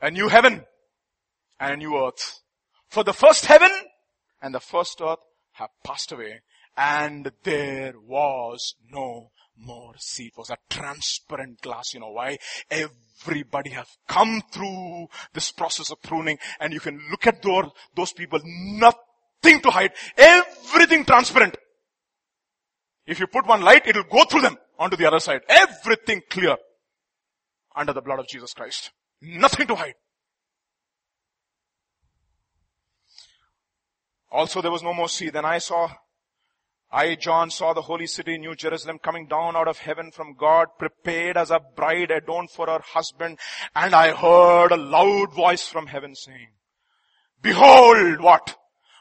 a new heaven and a new earth. For the first heaven and the first earth have passed away and there was no more sea. It was a transparent glass. You know why? Everybody has come through this process of pruning and you can look at those, those people, nothing to hide, everything transparent. If you put one light, it will go through them onto the other side. Everything clear under the blood of Jesus Christ. Nothing to hide. Also there was no more sea. Then I saw, I John saw the holy city, New Jerusalem coming down out of heaven from God, prepared as a bride adorned for her husband. And I heard a loud voice from heaven saying, behold what?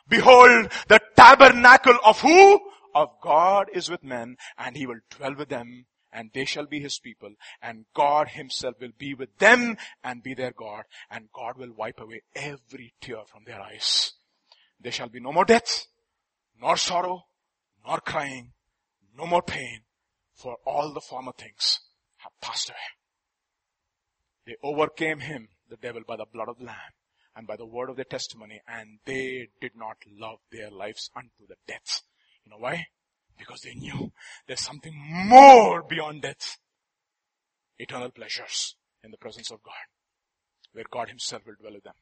Behold the tabernacle of who? Of God is with men and he will dwell with them and they shall be his people and God himself will be with them and be their God and God will wipe away every tear from their eyes. There shall be no more death, nor sorrow, nor crying, no more pain, for all the former things have passed away. They overcame him, the devil, by the blood of the Lamb and by the word of their testimony, and they did not love their lives unto the death. You know why? Because they knew there's something more beyond death. Eternal pleasures in the presence of God, where God himself will dwell with them.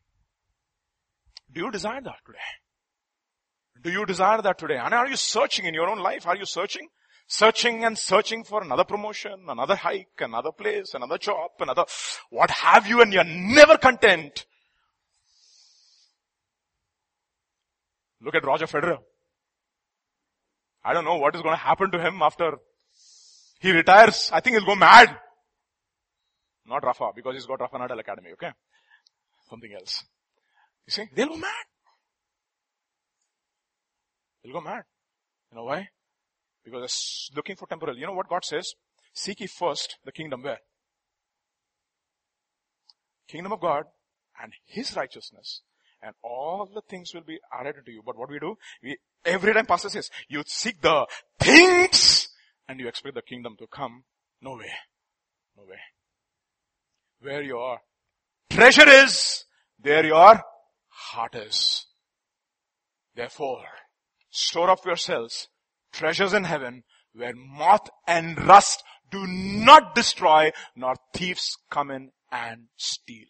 Do you desire that today? Do you desire that today? And are you searching in your own life? Are you searching? Searching and searching for another promotion, another hike, another place, another job, another, what have you and you're never content. Look at Roger Federer. I don't know what is going to happen to him after he retires. I think he'll go mad. Not Rafa, because he's got Rafa Nadal Academy, okay? Something else. You see, they'll go mad. They'll go mad. You know why? Because they're looking for temporal. You know what God says? Seek ye first the kingdom where? Kingdom of God and His righteousness and all the things will be added to you. But what we do, we, every time pastor says, you seek the things and you expect the kingdom to come. No way. No way. Where your treasure is, there your heart is. Therefore, store up yourselves treasures in heaven where moth and rust do not destroy nor thieves come in and steal.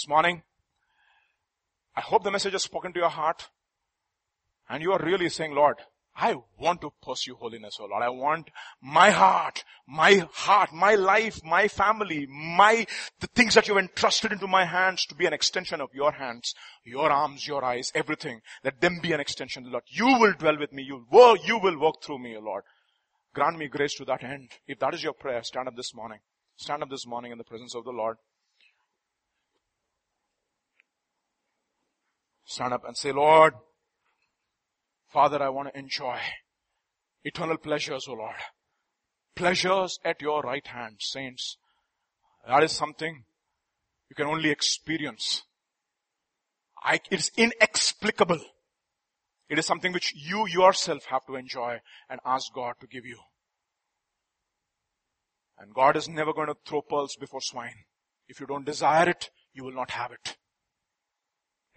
This morning, I hope the message has spoken to your heart and you are really saying, Lord, I want to pursue holiness, oh Lord. I want my heart, my heart, my life, my family, my, the things that you've entrusted into my hands to be an extension of your hands, your arms, your eyes, everything. Let them be an extension, Lord. You will dwell with me. You will, you will work through me, oh Lord. Grant me grace to that end. If that is your prayer, stand up this morning. Stand up this morning in the presence of the Lord. Stand up and say, Lord, Father, I want to enjoy eternal pleasures, O Lord. Pleasures at your right hand, saints. That is something you can only experience. I, it's inexplicable. It is something which you yourself have to enjoy and ask God to give you. And God is never going to throw pearls before swine. If you don't desire it, you will not have it.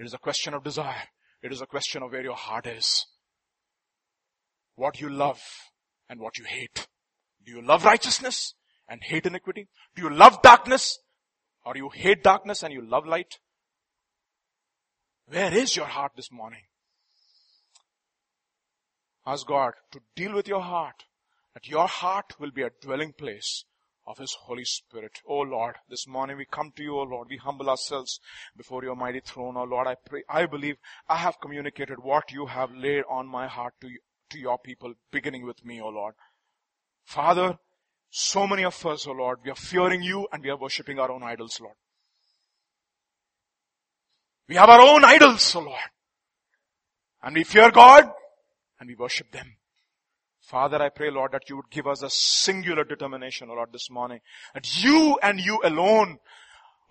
It is a question of desire. It is a question of where your heart is what you love and what you hate. Do you love righteousness and hate iniquity? Do you love darkness or you hate darkness and you love light? Where is your heart this morning? Ask God to deal with your heart, that your heart will be a dwelling place of His Holy Spirit. Oh Lord, this morning we come to you, oh Lord. We humble ourselves before your mighty throne, oh Lord. I pray, I believe I have communicated what you have laid on my heart to you, to your people, beginning with me, O Lord. Father, so many of us, O Lord, we are fearing you and we are worshipping our own idols, Lord. We have our own idols, O Lord. And we fear God and we worship them. Father, I pray, Lord, that you would give us a singular determination, O Lord, this morning. That you and you alone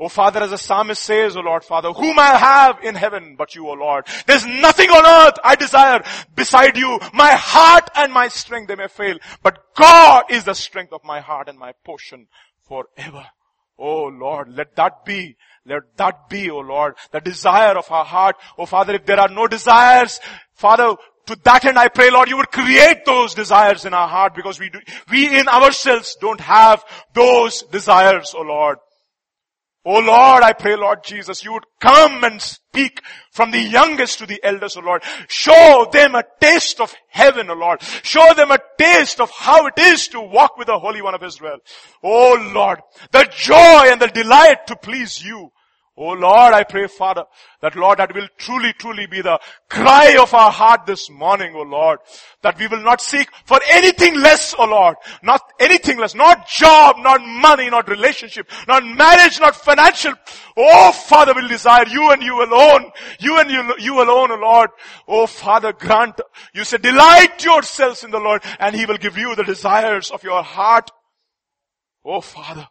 O Father, as the psalmist says, O Lord Father, whom I have in heaven but you, O Lord. There's nothing on earth I desire beside you. My heart and my strength, they may fail, but God is the strength of my heart and my portion forever. Oh Lord, let that be, let that be, oh Lord, the desire of our heart. Oh Father, if there are no desires, Father, to that end I pray Lord, you would create those desires in our heart because we do, we in ourselves don't have those desires, oh Lord. Oh Lord, I pray Lord Jesus, you would come and speak from the youngest to the eldest, oh Lord. Show them a taste of heaven, oh Lord. Show them a taste of how it is to walk with the Holy One of Israel. Oh Lord, the joy and the delight to please you. Oh Lord, I pray Father, that Lord, that will truly, truly be the cry of our heart this morning, oh Lord. That we will not seek for anything less, oh Lord. Not anything less. Not job, not money, not relationship, not marriage, not financial. Oh Father, will desire you and you alone. You and you, you alone, oh Lord. Oh Father, grant, you said delight yourselves in the Lord and He will give you the desires of your heart. Oh Father,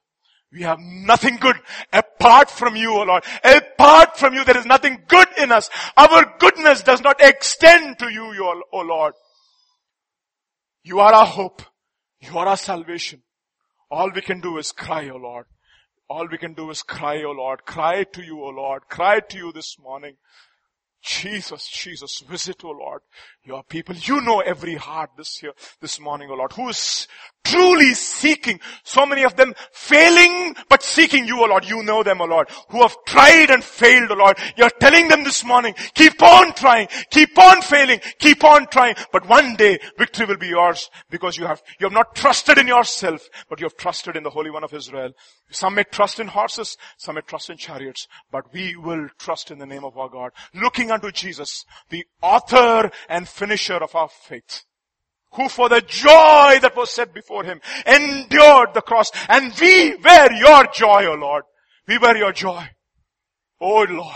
we have nothing good apart from you, O Lord. Apart from you, there is nothing good in us. Our goodness does not extend to you, O Lord. You are our hope. You are our salvation. All we can do is cry, O Lord. All we can do is cry, O Lord. Cry to you, O Lord. Cry to you this morning. Jesus, Jesus, visit, O Lord, your people. You know every heart this year, this morning, O Lord, who is truly seeking, so many of them failing, but seeking you, O Lord. You know them, O Lord, who have tried and failed, O Lord. You're telling them this morning, keep on trying, keep on failing, keep on trying, but one day victory will be yours because you have, you have not trusted in yourself, but you have trusted in the Holy One of Israel. Some may trust in horses, some may trust in chariots, but we will trust in the name of our God, looking unto Jesus, the author and finisher of our faith who for the joy that was set before him endured the cross. And we were your joy, O Lord. We were your joy. O Lord.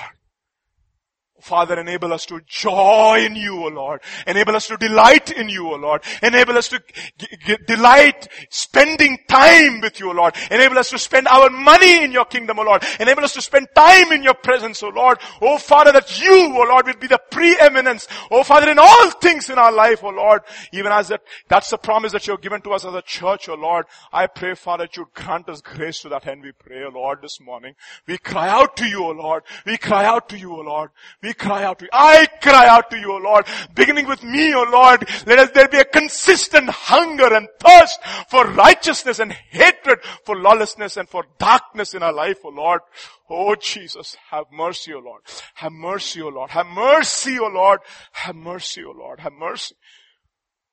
Father, enable us to joy in you, O Lord. Enable us to delight in you, O Lord. Enable us to g- g- delight spending time with you, O Lord. Enable us to spend our money in your kingdom, O Lord. Enable us to spend time in your presence, O Lord. O Father, that you, O Lord, will be the preeminence. O Father, in all things in our life, O Lord. Even as that, that's the promise that you have given to us as a church, O Lord. I pray, Father, that you grant us grace to that end. We pray, O Lord, this morning. We cry out to you, O Lord. We cry out to you, O Lord. We cry out to you. I cry out to you, O Lord. Beginning with me, O Lord, let us there be a consistent hunger and thirst for righteousness and hatred for lawlessness and for darkness in our life, O Lord. Oh Jesus, have mercy, O Lord. Have mercy, O Lord. Have mercy, O Lord. Have mercy, O Lord. Have mercy.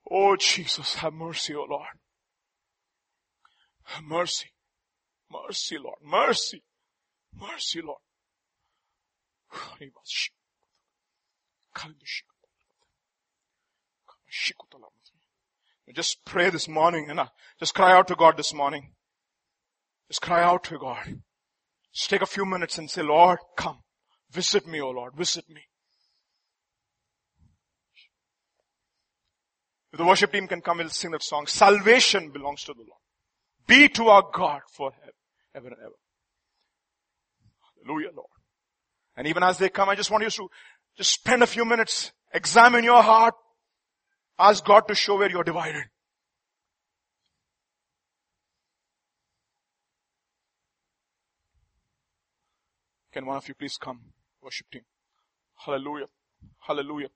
Oh Jesus, have mercy, O Lord. Have mercy. Mercy, Lord. Mercy. Mercy, Lord. Just pray this morning and just cry out to God this morning. Just cry out to God. Just take a few minutes and say, Lord, come. Visit me, O Lord. Visit me. If the worship team can come, we'll sing that song. Salvation belongs to the Lord. Be to our God forever, ever and ever. Hallelujah, Lord. And even as they come, I just want you to just spend a few minutes, examine your heart, ask God to show where you're divided. Can one of you please come, worship team? Hallelujah. Hallelujah.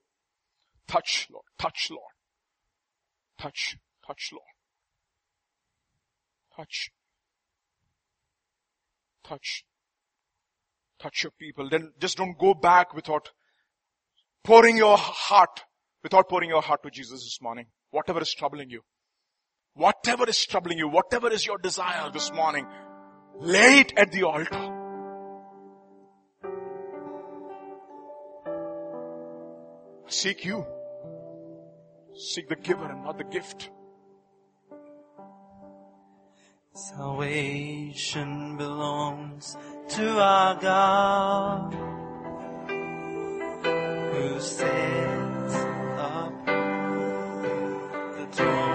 Touch, Lord. Touch, Lord. Touch, touch, Lord. Touch. Touch. Touch your people. Then just don't go back without pouring your heart, without pouring your heart to Jesus this morning. Whatever is troubling you. Whatever is troubling you, whatever is your desire this morning, lay it at the altar. Seek you. Seek the giver and not the gift. Salvation belongs to our God. Sits upon the throne.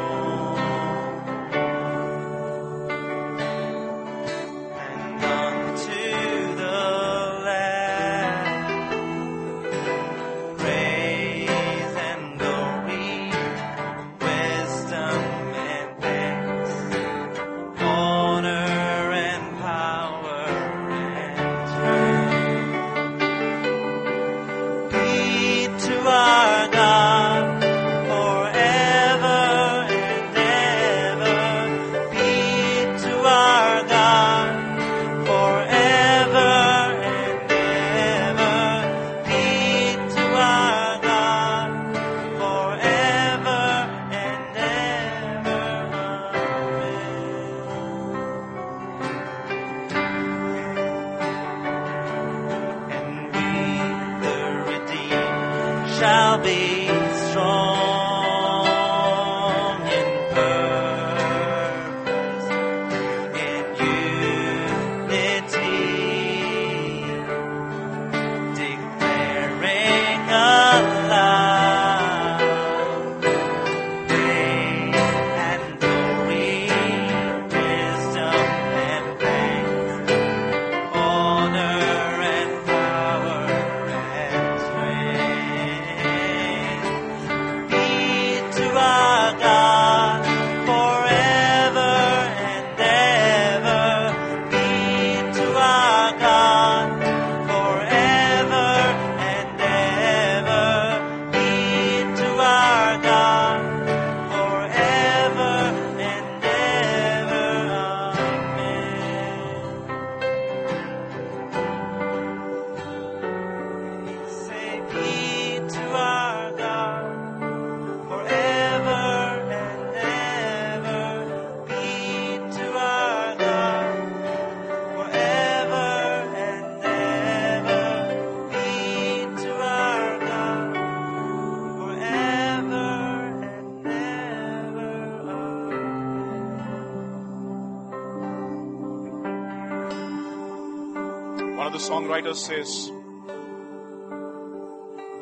Songwriters says,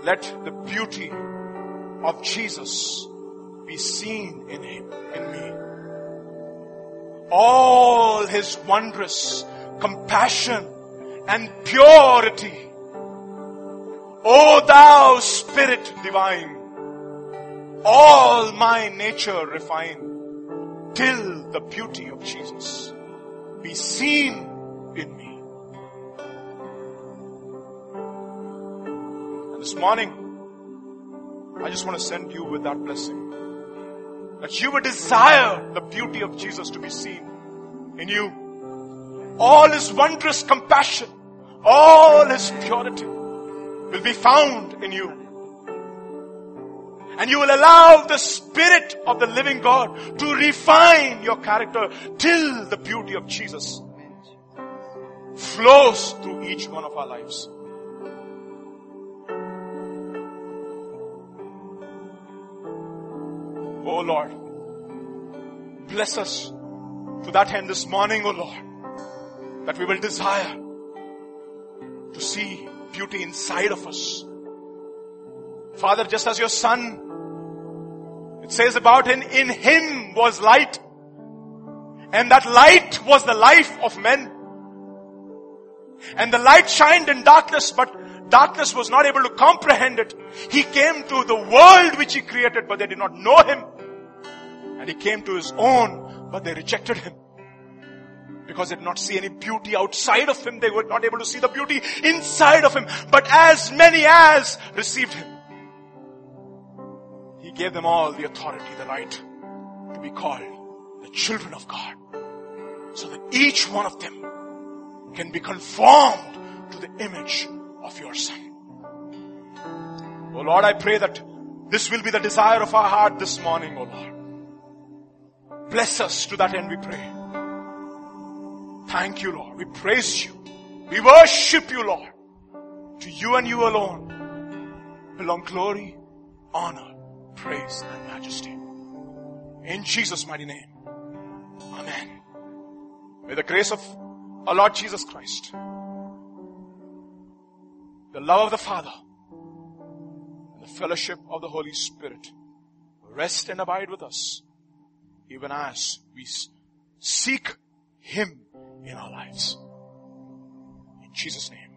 let the beauty of Jesus be seen in him, in me. All his wondrous compassion and purity. O thou spirit divine, all my nature refine till the beauty of Jesus be seen in me. Morning, I just want to send you with that blessing. That you would desire the beauty of Jesus to be seen in you. All his wondrous compassion, all his purity will be found in you. And you will allow the Spirit of the living God to refine your character till the beauty of Jesus flows through each one of our lives. Oh Lord, bless us to that end this morning, oh Lord, that we will desire to see beauty inside of us. Father, just as your son, it says about him, in him was light, and that light was the life of men. And the light shined in darkness, but darkness was not able to comprehend it. He came to the world which he created, but they did not know him. And he came to his own, but they rejected him. Because they did not see any beauty outside of him. They were not able to see the beauty inside of him. But as many as received him, he gave them all the authority, the right to be called the children of God. So that each one of them can be conformed to the image of your son. Oh Lord, I pray that this will be the desire of our heart this morning, oh Lord. Bless us to that end, we pray. Thank you, Lord. We praise you. We worship you, Lord. To you and you alone belong glory, honor, praise, and majesty. In Jesus' mighty name. Amen. May the grace of our Lord Jesus Christ, the love of the Father, and the fellowship of the Holy Spirit rest and abide with us even as we seek Him in our lives. In Jesus' name.